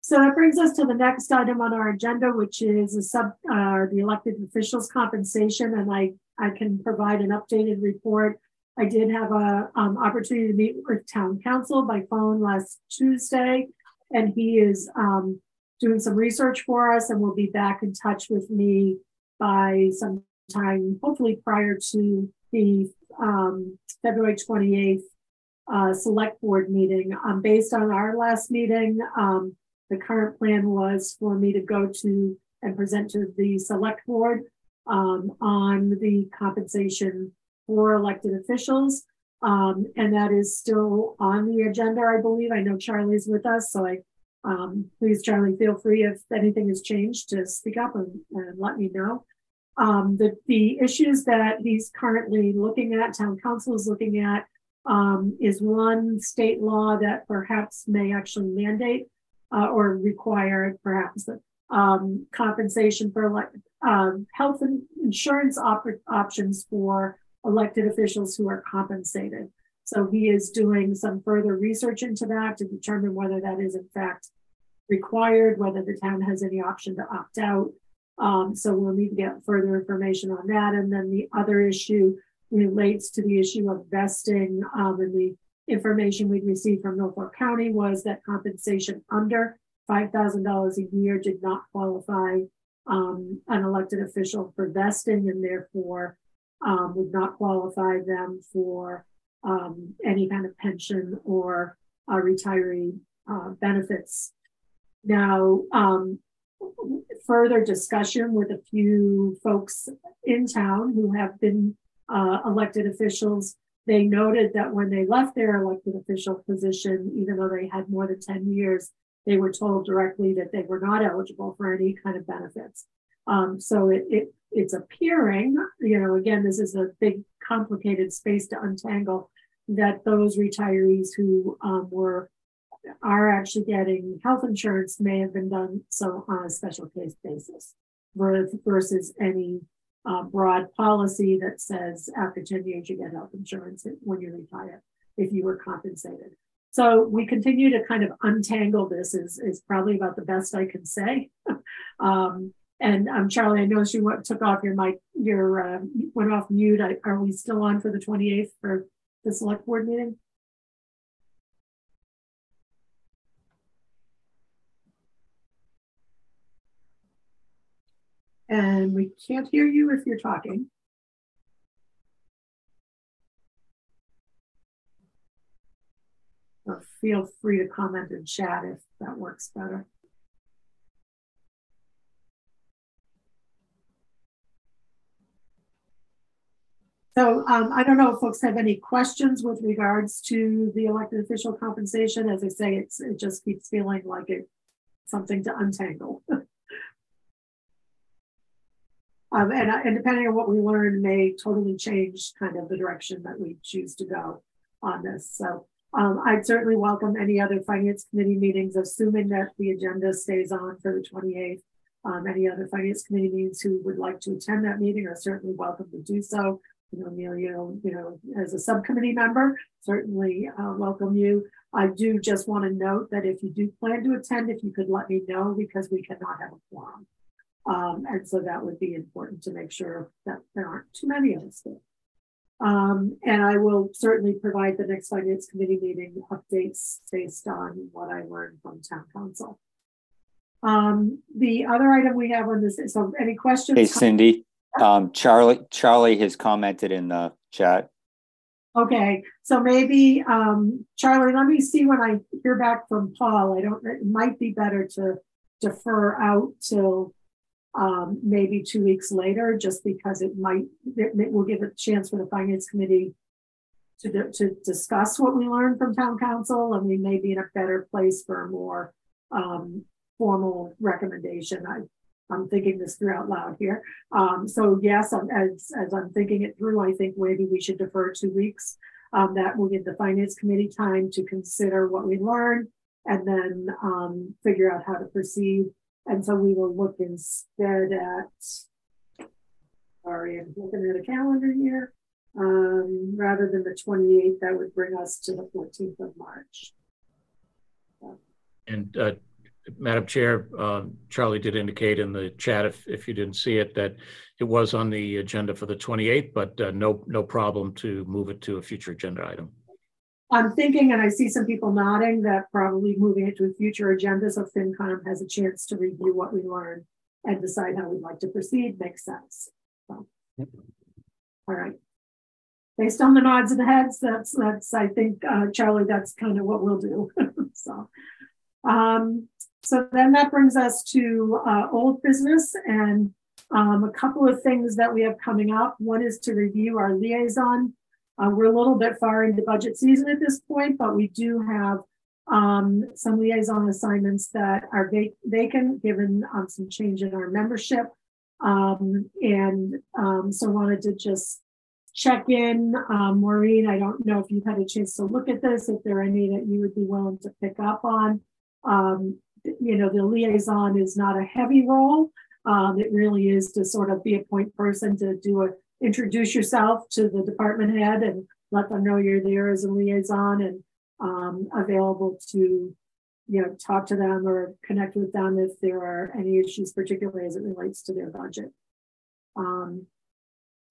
So that brings us to the next item on our agenda, which is a sub, uh, the elected officials compensation, and I, I can provide an updated report. I did have a, um, opportunity to meet with town counsel by phone last Tuesday, and he is, um, doing some research for us and will be back in touch with me by some time, hopefully prior to the, um, February twenty-eighth uh, select board meeting. Um, based on our last meeting, um, the current plan was for me to go to and present to the select board um, on the compensation for elected officials. Um, and that is still on the agenda, I believe. I know Charlie's with us, so I, um, please, Charlie, feel free if anything has changed to speak up and, and let me know. Um, the, the issues that he's currently looking at, town counsel is looking at, um, is one state law that perhaps may actually mandate uh, or require perhaps um, compensation for elect, um, health insurance op- options for elected officials who are compensated. So he is doing some further research into that to determine whether that is in fact required, whether the town has any option to opt out. Um, so we'll need to get further information on that. And then the other issue relates to the issue of vesting um, and the information we received from Norfolk County was that compensation under $5,000 a year did not qualify um, an elected official for vesting and therefore um, would not qualify them for um, any kind of pension or uh, retiree uh, benefits Now, um, further discussion with a few folks in town who have been uh, elected officials. They noted that when they left their elected official position, even though they had more than 10 years, they were told directly that they were not eligible for any kind of benefits. Um, so it, it it's appearing, you know, again, this is a big, complicated space to untangle, that those retirees who um, were are actually getting health insurance may have been done so on a special case basis versus any uh, broad policy that says after 10 years you get health insurance when you retire if you were compensated. So we continue to kind of untangle this is, is probably about the best I can say. <laughs> um, and um, Charlie, I know you took off your mic, your uh, went off mute. Are we still on for the 28th for the select board meeting? And we can't hear you if you're talking. Or feel free to comment in chat if that works better. So um, I don't know if folks have any questions with regards to the elected official compensation. As I say, it's it just keeps feeling like it something to untangle. <laughs> Um, and, and depending on what we learn may totally change kind of the direction that we choose to go on this. So um, I'd certainly welcome any other finance committee meetings, assuming that the agenda stays on for the 28th. Um, any other finance committee meetings who would like to attend that meeting are certainly welcome to do so. You know, know, you know, as a subcommittee member, certainly uh, welcome you. I do just want to note that if you do plan to attend, if you could let me know because we cannot have a quorum. Um, and so that would be important to make sure that there aren't too many of us there. Um, and I will certainly provide the next finance committee meeting updates based on what I learned from town counsel. Um, the other item we have on this so any questions? Hey, Cindy, um, Charlie, Charlie has commented in the chat. Okay, so maybe um, Charlie, let me see when I hear back from Paul. I don't. It might be better to defer out till um, maybe two weeks later, just because it might, it will give it a chance for the finance committee to, to discuss what we learned from town counsel, and we may be in a better place for a more um, formal recommendation. I, I'm thinking this through out loud here. Um, so yes, I'm, as, as I'm thinking it through, I think maybe we should defer two weeks. Um, that will give the finance committee time to consider what we learned and then um, figure out how to proceed and so we will look instead at, sorry, I'm looking at a calendar here. Um, rather than the 28th, that would bring us to the 14th of March. And uh, Madam Chair, um, Charlie did indicate in the chat, if, if you didn't see it, that it was on the agenda for the 28th, but uh, no, no problem to move it to a future agenda item. I'm thinking, and I see some people nodding, that probably moving it to a future agenda so FinCom has a chance to review what we learned and decide how we'd like to proceed makes sense. So, all right. Based on the nods of the heads, that's that's I think uh, Charlie, that's kind of what we'll do. <laughs> so, um, so then that brings us to uh, old business and um, a couple of things that we have coming up. One is to review our liaison uh, we're a little bit far into budget season at this point, but we do have um, some liaison assignments that are vac- vacant given um, some change in our membership. Um, and um, so wanted to just check in. Um, Maureen, I don't know if you've had a chance to look at this, if there are any that you would be willing to pick up on. Um, you know, the liaison is not a heavy role. it really is to sort of be a point person to do a introduce yourself to the department head and let them know you're there as a liaison and um, available to you know talk to them or connect with them if there are any issues particularly as it relates to their budget um,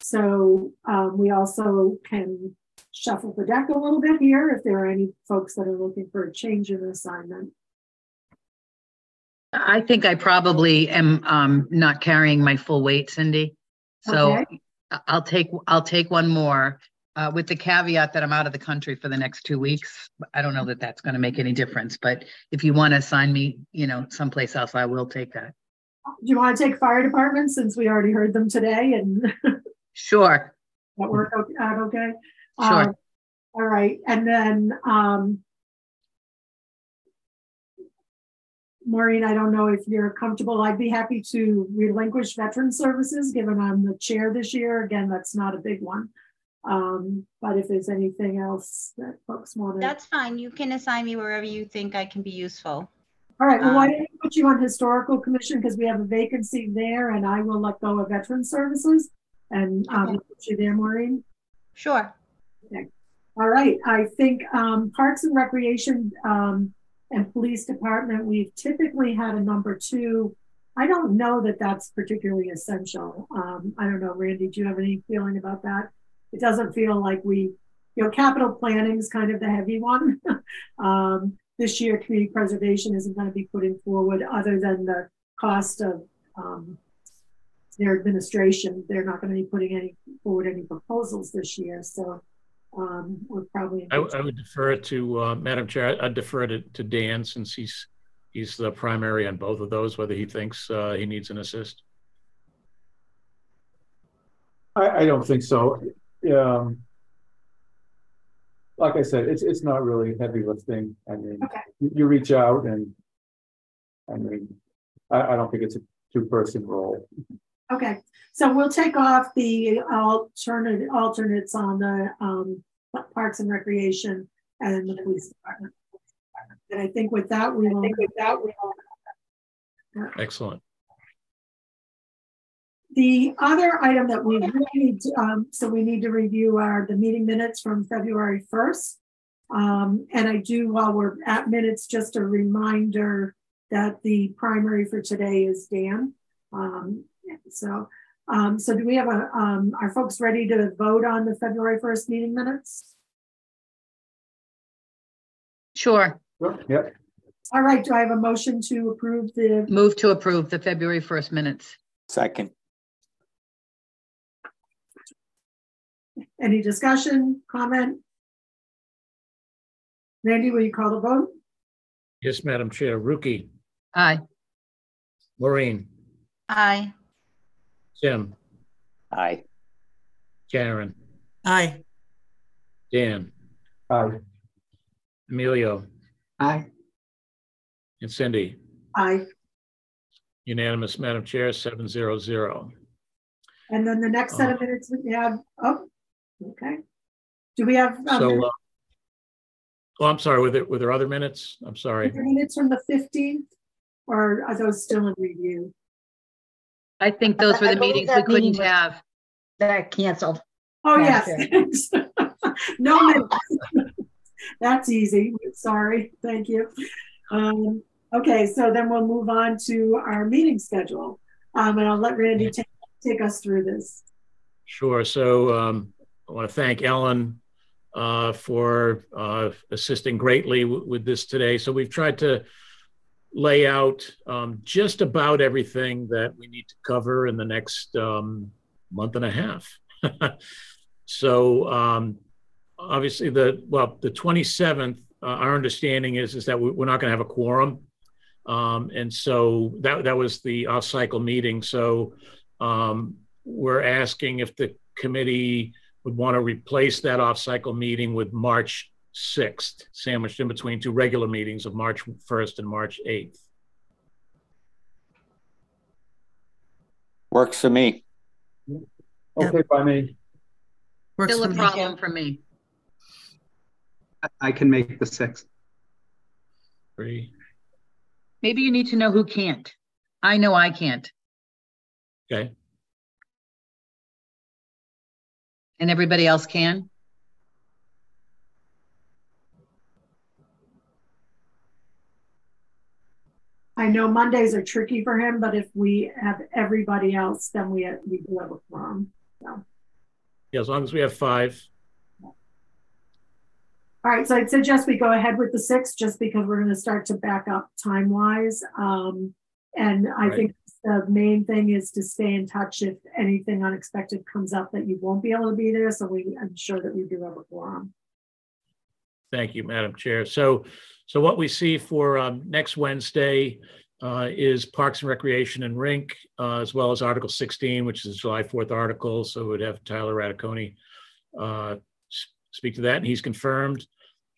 so um, we also can shuffle the deck a little bit here if there are any folks that are looking for a change in assignment I think I probably am um, not carrying my full weight, Cindy. So Okay. I'll take, I'll take one more uh, with the caveat that I'm out of the country for the next two weeks. I don't know that that's going to make any difference, but if you want to assign me, you know, someplace else, I will take that. Do you want to take fire department since we already heard them today and <laughs> Sure, that work out okay? Sure. Um, All right, and then, um, Maureen, I don't know if you're comfortable. I'd be happy to relinquish veteran services, given I'm the chair this year. Again, that's not a big one. Um, but if there's anything else that folks want to. That's fine. You can assign me wherever you think I can be useful. All right, well, why um, don't we put you on historical commission because we have a vacancy there and I will let go of veteran services. And um, Okay. put you there, Maureen. Sure. All right, I think um, Parks and Recreation um, and Police Department, we've typically had a number two. I don't know that that's particularly essential. Um, I don't know, Randy, do you have any feeling about that? It doesn't feel like we, you know, capital planning is kind of the heavy one. <laughs> um, this year, community preservation isn't going to be putting forward other than the cost of um, their administration. They're not going to be putting any forward any proposals this year. So um, we're probably. in I, I would defer it to, uh, Madam Chair, I'd defer it to Dan since he's, he's the primary on both of those, whether he thinks, uh, he needs an assist. I, I don't think so. Um, like I said, it's, it's not really heavy lifting. I mean, Okay. you, you reach out and, I mean, I, I don't think it's a two-person role. Okay, so we'll take off the alternate alternates on the um, Parks and Recreation and the Police Department. And I think with that, we will. with that, we will. Excellent. The other item that we really need, to, um, so we need to review are the meeting minutes from February first. Um, and I do, while we're at minutes, just a reminder that the primary for today is Dan. Um, so, um, so do we have a, um, are folks ready to vote on the February first meeting minutes? sure. Yep, All right, do I have a motion to approve the, Move to approve the February 1st minutes. Second, any discussion, comment? Randy, will you call the vote? Yes, Madam Chair. Rookie, Aye, Maureen, Aye. Tim, aye. Karen, Aye. Dan, aye, Emilio, Aye. and Cindy. Aye. Unanimous, Madam Chair, seven zero zero. And then the next set of minutes we have, oh, okay. Do we have um, So, uh, oh, I'm sorry, were there, were there other minutes? I'm sorry. minutes from the fifteenth? Or are those still in review? I think those were I the believe meetings we meeting couldn't was- have. That canceled. Oh, Madam yes. <laughs> No minutes. <laughs> That's easy. Sorry, thank you. Um, okay, so then we'll move on to our meeting schedule. Um, and I'll let Randy take, take us through this. Sure. So um, I want to thank Ellen uh, for uh, assisting greatly w- with this today. So we've tried to lay out um, just about everything that we need to cover in the next um, month and a half. <laughs> so um, obviously the well the 27th uh, our understanding is is that we, we're not going to have a quorum um, and so that that was the off cycle meeting so um, we're asking if the committee would want to replace that off cycle meeting with March 6th sandwiched in between two regular meetings of March 1st and March 8th Works for me. okay by me. Works Still for a me. problem for me. I- I can make the sixth. Three. Maybe you need to know who can't. I know I can't, okay and everybody else can. I know Mondays are tricky for him, but if we have everybody else, then we, we do have a quorum. So. yeah as long as we have five All right, so I'd suggest we go ahead with the six, just because we're gonna start to back up time-wise. Um, And I Right. think the main thing is to stay in touch if anything unexpected comes up that you won't be able to be there. So we ensure that we do have a quorum. Thank you, Madam Chair. So, so what we see for um, next Wednesday uh, is Parks and Recreation and Rink, uh, as well as Article 16, which is July 4th article. So we'd have Tyler Radiconi uh, speak to that, and he's confirmed.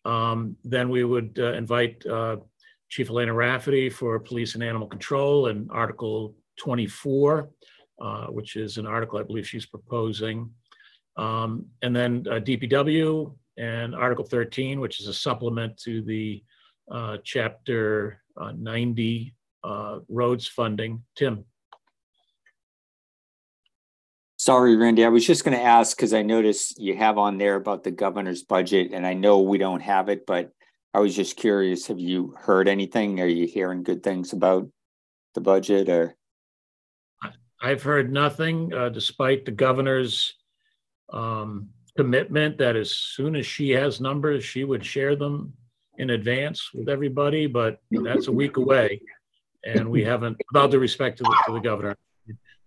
Um, Then we would uh, invite uh, Chief Helena Rafferty for Police and Animal Control and Article 24, uh, which is an article I believe she's proposing. Um, And then DPW and Article 13, which is a supplement to the uh, Chapter uh, 90 uh, roads funding. Tim? Sorry, Randy, I was just going to ask because I noticed you have on there about the governor's budget, and I know we don't have it, but I was just curious. Have you heard anything? Are you hearing good things about the budget or? I've heard nothing, uh, despite the governor's um, commitment that as soon as she has numbers, she would share them in advance with everybody, but that's a week away. And we haven't, with the respect to the, to the governor,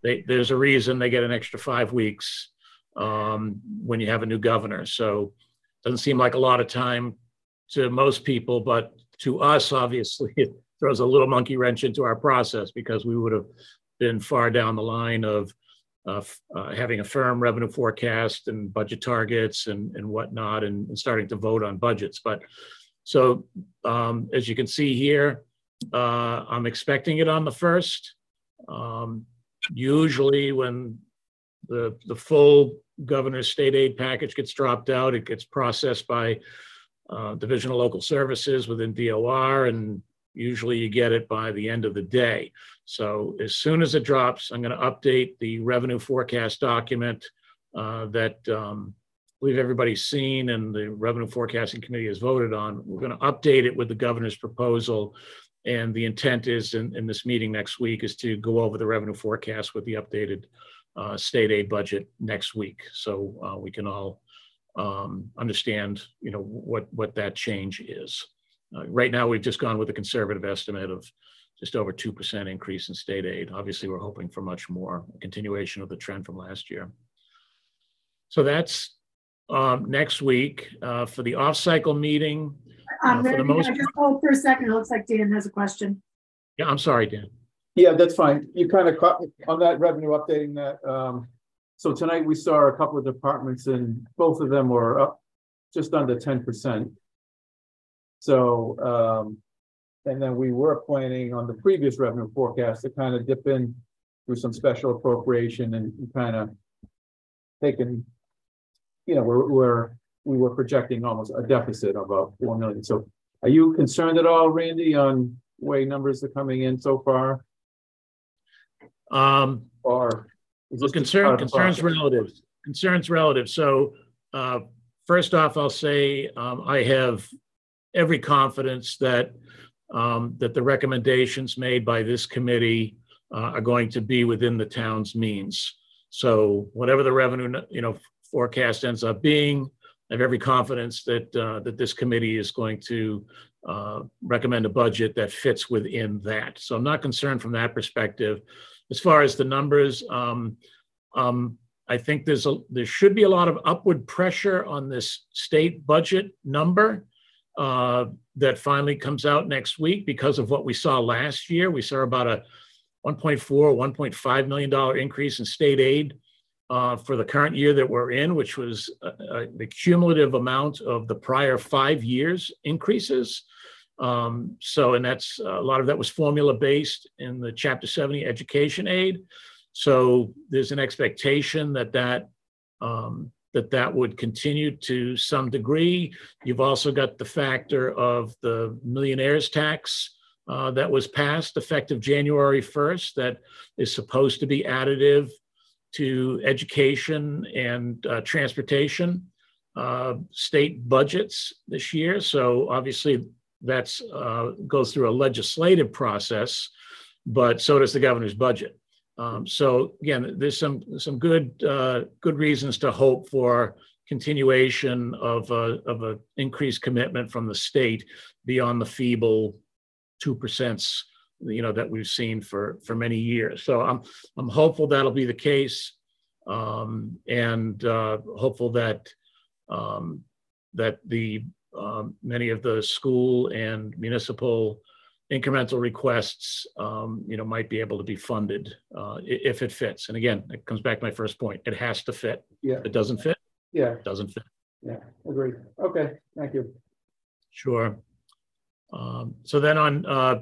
they, there's a reason they get an extra five weeks um, when you have a new governor. So doesn't seem like a lot of time to most people, but to us, obviously, <laughs> it throws a little monkey wrench into our process because we would have been far down the line of of uh, having a firm revenue forecast and budget targets and, and whatnot and, and starting to vote on budgets. But so um, as you can see here, uh, I'm expecting it on the first. Um, usually when the, the full governor's state aid package gets dropped out, it gets processed by uh, Division of Local Services within DOR, and usually you get it by the end of the day. So as soon as it drops, I'm going to update the revenue forecast document uh, that um, believe everybody's seen and the Revenue Forecasting Committee has voted on. We're going to update it with the governor's proposal. And the intent is in, in this meeting next week is to go over the revenue forecast with the updated uh, state aid budget next week. So uh, we can all um, understand, you know, what, what that change is. Uh, Right now, we've just gone with a conservative estimate of just over 2% increase in state aid. Obviously, we're hoping for much more, a continuation of the trend from last year. So that's um, next week uh, for the off-cycle meeting. Um, Uh, for the Randy, most I just hold for a second. It looks like Dan has a question. Yeah, I'm sorry, Dan. Yeah, that's fine. You kind of caught on that revenue updating that. Um, so tonight we saw a couple of departments and both of them were up just under ten percent. So, um, and then we were planning on the previous revenue forecast to kind of dip in through some special appropriation and kind of taking, you know, we're, we're, we were projecting almost a deficit of about four million. So are you concerned at all, Randy, on way numbers are coming in so far? Um, Or? Well, concern, part of the concerns relative, concerns relative. So, uh, first off, I'll say, um, I have every confidence that, um, that the recommendations made by this committee, uh, are going to be within the town's means. So whatever the revenue, you know, forecast ends up being, I have every confidence that, uh, that this committee is going to, uh, recommend a budget that fits within that. So I'm not concerned from that perspective. As far as the numbers, um, um, I think there's a, there should be a lot of upward pressure on this state budget number uh, that finally comes out next week because of what we saw last year. We saw about a 1.4, 1.5 million dollar increase in state aid uh, for the current year that we're in, which was uh, uh, the cumulative amount of the prior five years increases. Um, so, and that's a lot of that was formula based in the Chapter 70 education aid. So there's an expectation that that um, that that would continue to some degree. You've also got the factor of the millionaires tax uh, that was passed effective January 1st that is supposed to be additive to education and uh, transportation uh, state budgets this year. So obviously that's uh, goes through a legislative process, but so does the governor's budget. Um, so again, there's some some good uh, good reasons to hope for continuation of a, of an increased commitment from the state beyond the feeble two percent you know, that we've seen for, for many years. So I'm, I'm hopeful that'll be the case. Um, and, uh, hopeful that, um, that the, um, many of the school and municipal incremental requests, um, you know, might be able to be funded, uh, if it fits. And again, it comes back to my first point. It has to fit. Yeah, If it doesn't fit, yeah, it doesn't fit. yeah, agreed. Okay, thank you. Sure. Um, So then on uh,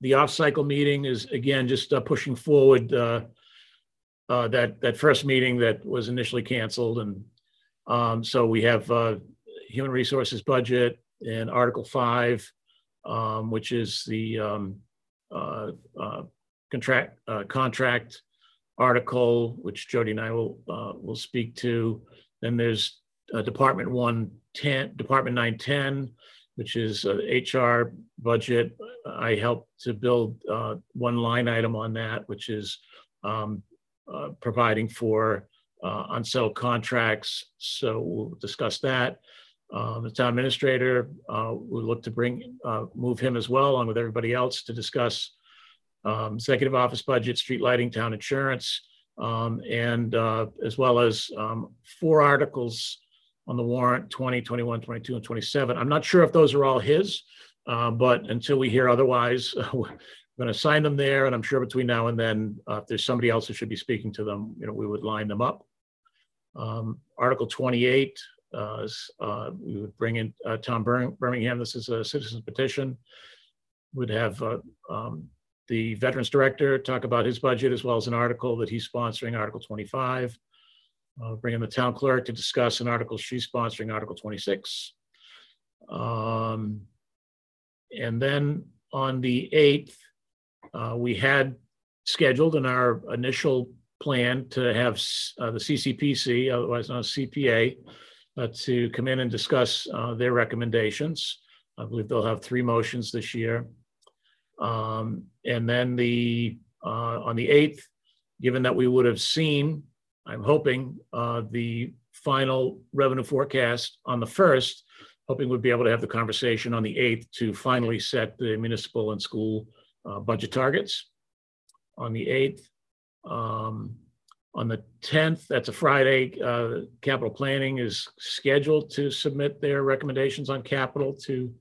the off-cycle meeting is, again, just uh, pushing forward uh, uh, that, that first meeting that was initially canceled. And um, so we have uh, Human Resources Budget and Article 5, um, which is the um, uh, uh, contract, contract article, which Jody and I will, will speak to. Then there's Department 110, Department 910, which is uh, HR budget. I helped to build uh, one line item on that, which is um, uh, providing for uh, unsettled contracts. So we'll discuss that. Uh, The town administrator, uh, we look to bring, uh, move him as well, along with everybody else, to discuss um, executive office budget, street lighting, town insurance, um, and uh, as well as um, four articles on the warrant 20, 21, 22, and 27. I'm not sure if those are all his, uh, but until we hear otherwise, <laughs> we're going to sign them there. And I'm sure between now and then, uh, if there's somebody else who should be speaking to them, you know, we would line them up. Um, Article 28, uh, is, uh, we would bring in uh, Tom Birmingham. This is a citizen's petition. Would have um, the Veterans Director talk about his budget as well as an article that he's sponsoring, Article 25. Uh, Bring in the town clerk to discuss an article she's sponsoring, Article 26. Um, And then on the 8th, uh, we had scheduled in our initial plan to have uh, the CCPC, otherwise known as CPA, uh, to come in and discuss uh, their recommendations. I believe they'll have three motions this year. Um, And then the, uh, on the 8th, given that we would have seen, I'm hoping, uh, the final revenue forecast on the 1st, hoping we'd be able to have the conversation on the 8th to finally set the municipal and school uh, budget targets on the 8th. Um, On the 10th, that's a Friday, uh, capital planning is scheduled to submit their recommendations on capital to,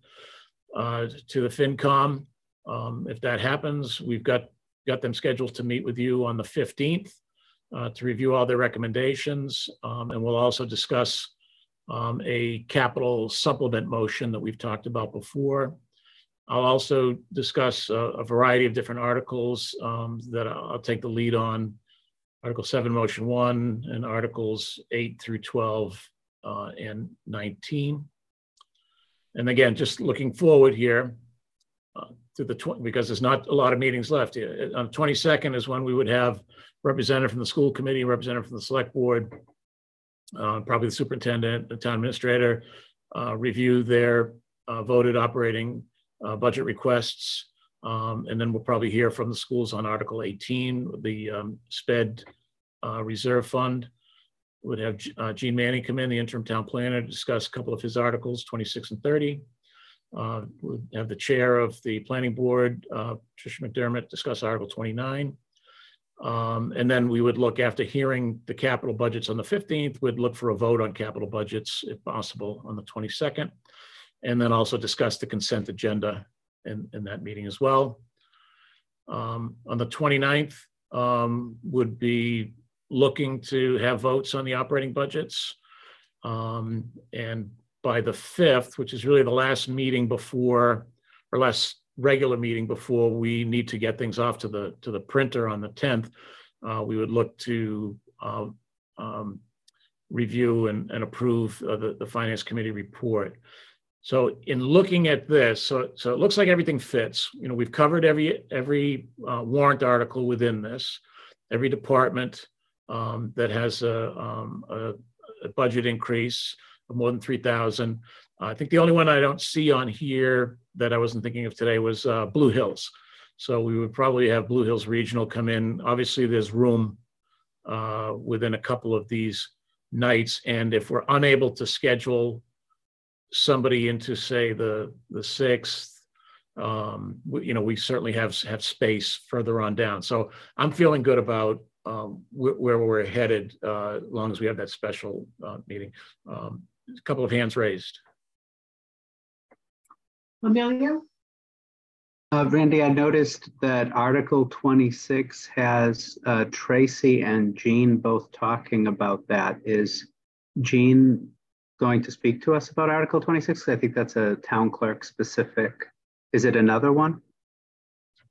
uh, to the FinCom. Um, If that happens, we've got, got them scheduled to meet with you on the 15th uh, to review all their recommendations. Um, And we'll also discuss um, a capital supplement motion that we've talked about before. I'll also discuss a, a variety of different articles um, that I'll, take the lead on. Article seven, motion one, and articles eight through 12 uh, and 19. And again, just looking forward here uh, to the, because there's not a lot of meetings left. Uh, On the 22nd is when we would have representative from the school committee, representative from the select board, uh, probably the superintendent, the town administrator, uh, review their uh, voted operating uh, budget requests. Um, And then we'll probably hear from the schools on Article 18, the um, SPED uh, Reserve Fund. Would have uh, Gene Manning come in, the interim town planner, discuss a couple of his articles, 26 and 30. Uh, Would have the chair of the planning board, Tricia McDermott, discuss Article 29. Um, And then we would look, after hearing the capital budgets on the 15th, we'd look for a vote on capital budgets, if possible, on the 22nd. And then also discuss the consent agenda in, in that meeting as well. Um, On the 29th, um, would be looking to have votes on the operating budgets. Um, And by the 5th, which is really the last meeting before, or last regular meeting before we need to get things off to the, to the printer on the 10th, uh, we would look to uh, um, review and, and approve uh, the, the Finance Committee report. So in looking at this, so, so it looks like everything fits. You know, we've covered every, every uh, warrant article within this, every department um, that has a, um, a, a budget increase of more than 3,000. I think the only one I don't see on here that I wasn't thinking of today was uh, Blue Hills. So we would probably have Blue Hills Regional come in. Obviously, there's room uh, within a couple of these nights. And if we're unable to schedule somebody into, say, the, the 6th, um, we, you know, we certainly have, have space further on down. So I'm feeling good about um, wh- where we're headed, uh, as long as we have that special uh, meeting. Um, A couple of hands raised. Emilio? Uh, Randy, I noticed that Article 26 has uh, Tracy and Gene both talking about that. Is Gene going to speak to us about Article 26? I think that's a town clerk specific. Is it another one?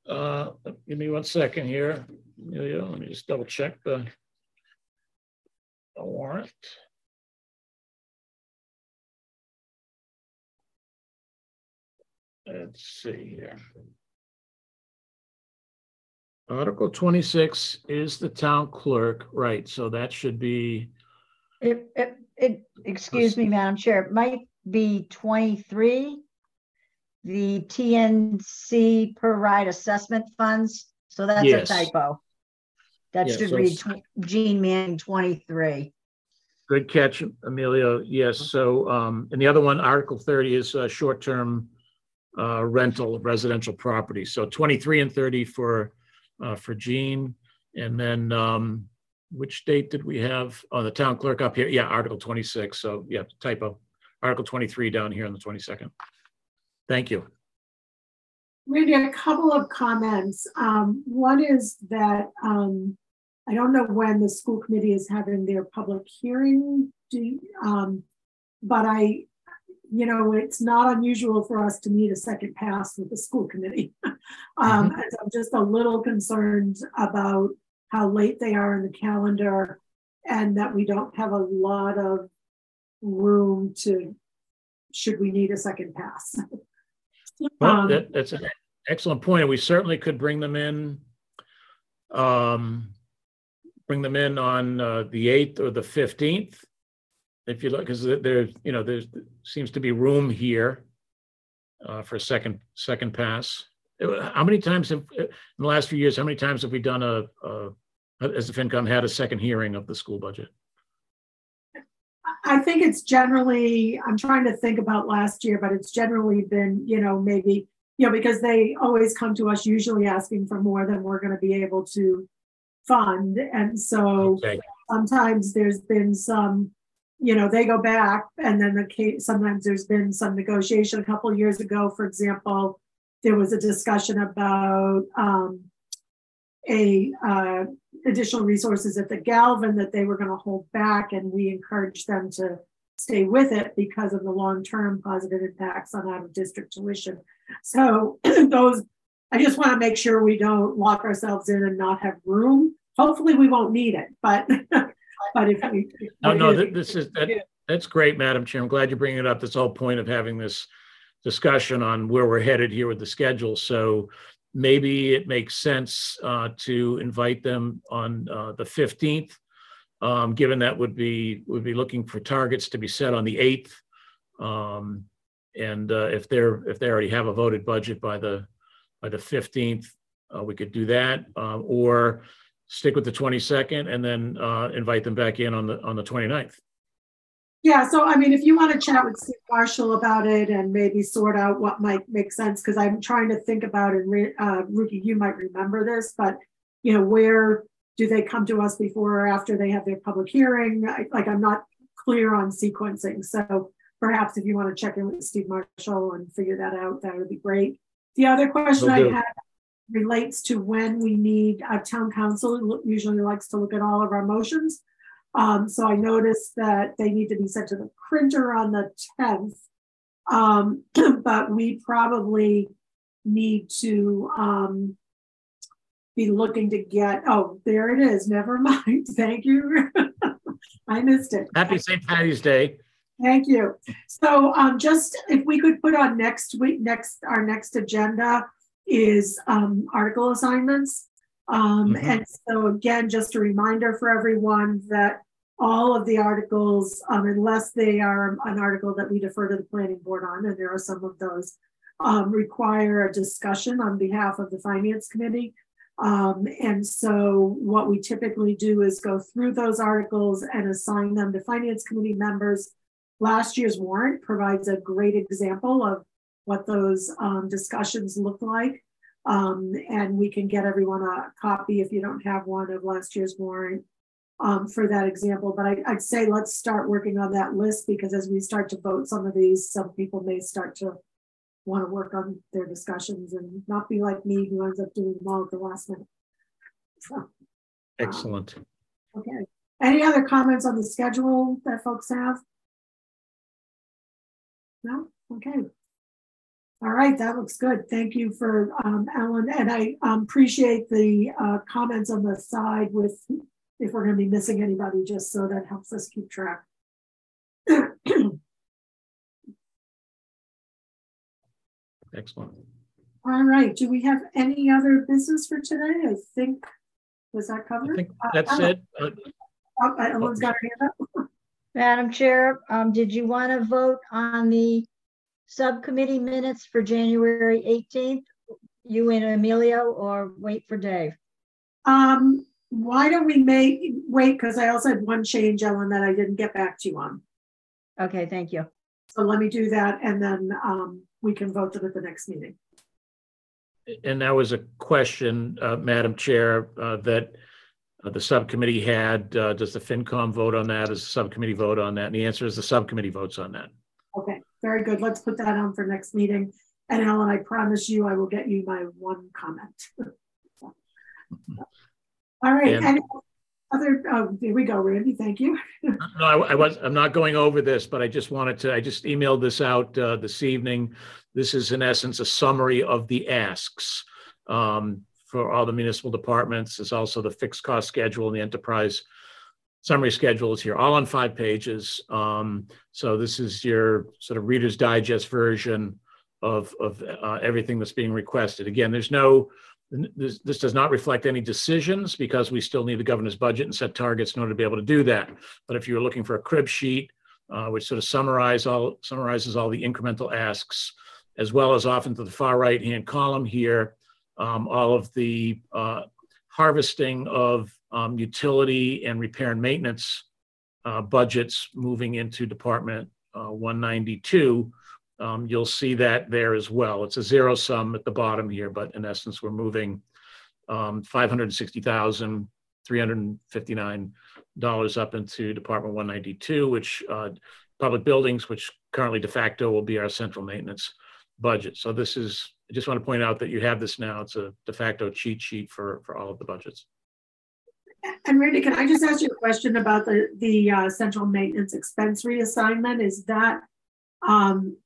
Uh, Give me one second here. Let me just double check the the warrant. Let's see here. Article 26 is the town clerk, right? So that should be, It, it, it, excuse me, Madam Chair, it might be twenty-three. The TNC per ride assessment funds, so that's a Yes. typo. That Yeah, should so read it's- tw- Gene Manning twenty-three. good catch, Emilio. Yes, so, um, and the other one, Article 30 is uh, short-term uh, rental of residential property. So 23 and 30 for, uh, for Gene. And then, um, which date did we have? Oh, the town clerk up here. Yeah, Article 26. So yeah, typo. Article 23 down here on the 22nd. Thank you. Randy, a couple of comments. Um, one is that, um, I don't know when the school committee is having their public hearing, do, you- um, but I, you know, it's not unusual for us to need a second pass with the school committee. <laughs> Um, and I'm just a little concerned about how late they are in the calendar and that we don't have a lot of room to, should we need a second pass. <laughs> Well, Um, that, that's an excellent point. and We certainly could bring them in. Um, bring them in on uh, the eighth or the fifteenth. If you look, because there, you know, there seems to be room here. Uh, for a second, second pass. Uh, How many times have, in the last few years, how many times have we done a, a, has the FinCom had a second hearing of the school budget? I think it's generally, I'm trying to think about last year, but it's generally been, you know, maybe, you know, because they always come to us usually asking for more than we're gonna be able to fund. And so Okay, sometimes there's been some, you know, they go back and then the case, sometimes there's been some negotiation. A couple years ago, for example, there was a discussion about um, a uh, additional resources at the Galvin that they were going to hold back, and we encouraged them to stay with it because of the long-term positive impacts on out-of-district tuition. So <clears throat> those, I just want to make sure we don't lock ourselves in and not have room. Hopefully, we won't need it, but <laughs> but if we. no, no, th- this is, that, that's great, Madam Chair. I'm glad you're bringing it up. That's the whole point of having this discussion on where we're headed here with the schedule. So maybe it makes sense uh, to invite them on uh, the 15th, um, given that would be, would be looking for targets to be set on the 8th. Um, And uh, if they're, if they already have a voted budget by the, by the 15th, uh, we could do that. uh, Or stick with the 22nd and then uh, invite them back in on the, on the 29th. Yeah, so I mean, if you want to chat with Steve Marshall about it and maybe sort out what might make sense, because I'm trying to think about it, Ri- uh, Ruki, you might remember this, but you know, where do they come to us before or after they have their public hearing? I- Like, I'm not clear on sequencing, so perhaps if you want to check in with Steve Marshall and figure that out, that would be great. The other question I had relates to when we need, a town counsel usually likes to look at all of our motions. Um, so I noticed that they need to be sent to the printer on the tenth. Um, <clears throat> but we probably need to, um, be looking to get, oh, there it is. <laughs> Never mind. Thank you. <laughs> I missed it. Happy St. Patty's Day. Thank you. So um, just if we could put on next week, next, our next agenda is um, article assignments. Um, Mhm. and so again, just a reminder for everyone that all of the articles, um, unless they are an article that we defer to the planning board on, and there are some of those, um, require a discussion on behalf of the finance committee. Um, and so what we typically do is go through those articles and assign them to finance committee members. Last year's warrant provides a great example of what those um, discussions look like. Um, and we can get everyone a copy if you don't have one of last year's warrant um, for that example. But I, would say let's start working on that list because as we start to vote some of these, some people may start to want to work on their discussions and not be like me who ends up doing them all at the last minute. So, Excellent. Um, okay. Any other comments on the schedule that folks have? No? Okay. All right, that looks good. Thank you for um, Ellen. And I um, appreciate the uh, comments on the side with if we're going to be missing anybody, just so that helps us keep track. Excellent. All right. Do we have any other business for today? I think, was that covered? I think that's uh, it. Uh, oh, Ellen's got her hand up. Madam Chair, um, did you want to vote on the subcommittee minutes for January 18th? You and Emilio, or wait for Dave? Um, why don't we make wait? Because I also had one change, Ellen, that I didn't get back to you on. Okay, thank you. So let me do that, and then um, we can vote them at the next meeting. And that was a question, uh, Madam Chair, uh, that uh, the subcommittee had. Uh, does the FinCom vote on that? Does the subcommittee vote on that? And the answer is the subcommittee votes on that. Okay, very good. Let's put that on for next meeting. And Ellen, I promise you, I will get you my one comment. <laughs> All right. And, other? Oh, here we go, Randy. Thank you. <laughs> no, I, I, was. I'm not going over this, but I just wanted to. I just emailed this out uh, this evening. This is in essence a summary of the asks um, for all the municipal departments. It's also the fixed cost schedule and the enterprise summary schedule is here, all on five pages. Um, so this is your sort of Reader's Digest version of, of uh, everything that's being requested. Again, there's no, this, this does not reflect any decisions because we still need the governor's budget and set targets in order to be able to do that. But if you're looking for a crib sheet, uh, which sort of summarize all, summarizes all the incremental asks, as well as often to the far right hand column here, um, all of the uh, harvesting of um, utility and repair and maintenance uh, budgets moving into Department uh, 192. Um, you'll see that there as well. It's a zero sum at the bottom here, but in essence, we're moving um, $560,359 up into Department 192, which uh, public buildings, which currently de facto will be our central maintenance budget. So this is, I just want to point out that you have this now. It's a de facto cheat sheet for, for all of the budgets. And Randy, can I just ask you a question about the, the uh, central maintenance expense reassignment? Is that, um,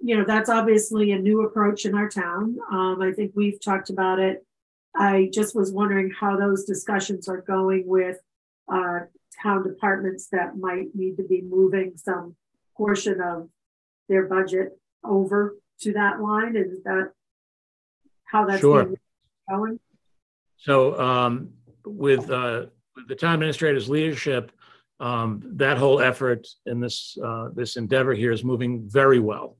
you know, that's obviously a new approach in our town. Um, I think we've talked about it. I just was wondering how those discussions are going with uh, town departments that might need to be moving some portion of their budget over to that line? Is that how that's sure. going? So um, with, uh, with the town administrator's leadership, um, that whole effort in this uh, this endeavor here is moving very well.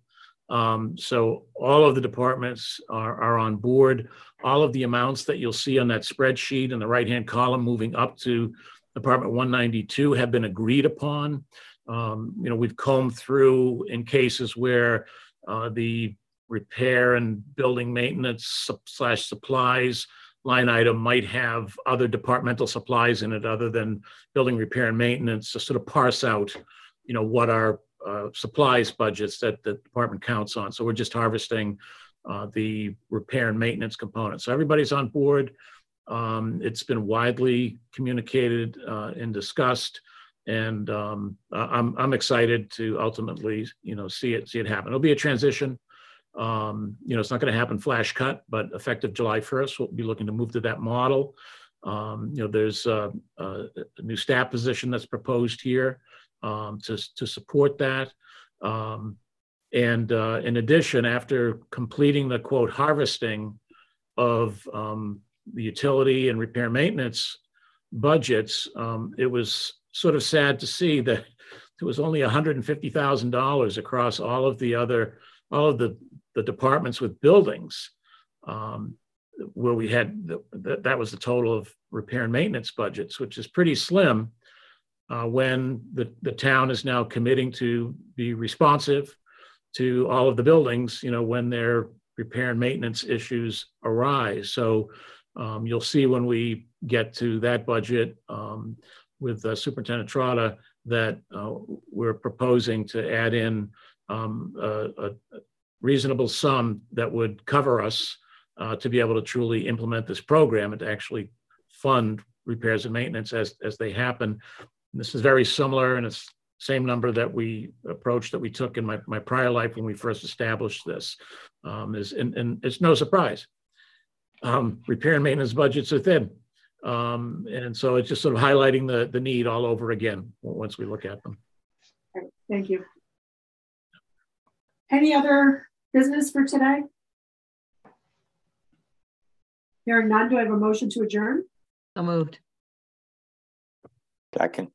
Um, so all of the departments are, are on board. All of the amounts that you'll see on that spreadsheet in the right-hand column moving up to Department 192 have been agreed upon. Um, you know, we've combed through in cases where uh, the repair and building maintenance slash supplies line item might have other departmental supplies in it other than building repair and maintenance to sort of parse out, you know, what are uh, supplies budgets that the department counts on. So we're just harvesting uh, the repair and maintenance component. So everybody's on board. Um, it's been widely communicated uh, and discussed and um, I'm I'm excited to ultimately you know see it see it happen. It'll be a transition. Um, you know, it's not going to happen flash cut, but effective July 1st, we'll be looking to move to that model. Um, you know, there's a, a, new staff position that's proposed here um, to to support that. Um, and uh, in addition, after completing the quote harvesting of um, the utility and repair maintenance budgets, it was sort of sad to see that <laughs> there was only $150,000 across all of the other, all of the, the departments with buildings, um, where we had, the, that was the total of repair and maintenance budgets, which is pretty slim uh, when the, the town is now committing to be responsive to all of the buildings, you know, when their repair and maintenance issues arise. So um, you'll see when we get to that budget um, with uh, Superintendent Trotta that uh, we're proposing to add in um, a, a reasonable sum that would cover us uh, to be able to truly implement this program and to actually fund repairs and maintenance as, as they happen. And this is very similar and it's same number that we approached that we took in my, my prior life when we first established this. Um, is, and, and it's no surprise. Um, repair and maintenance budgets are thin. Um, and so it's just sort of highlighting the, the need all over again once we look at them. Thank you. Any other business for today? Hearing none, do I have a motion to adjourn? So moved. Second.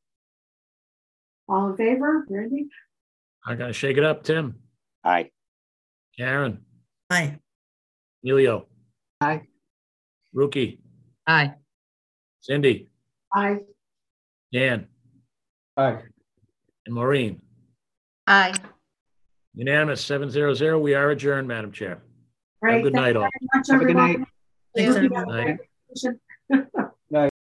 All in favor? Randy? I gotta shake it up, Tim, Aye. Karen, Aye. Emilio, Aye. Rookie, Aye. Cindy, Aye. Dan, Aye. and Maureen. Aye. Unanimous, seven zero zero. We are adjourned, Madam Chair. Great. good Thank night, all. much, Have a good night. Thanks, Looking everyone. at the-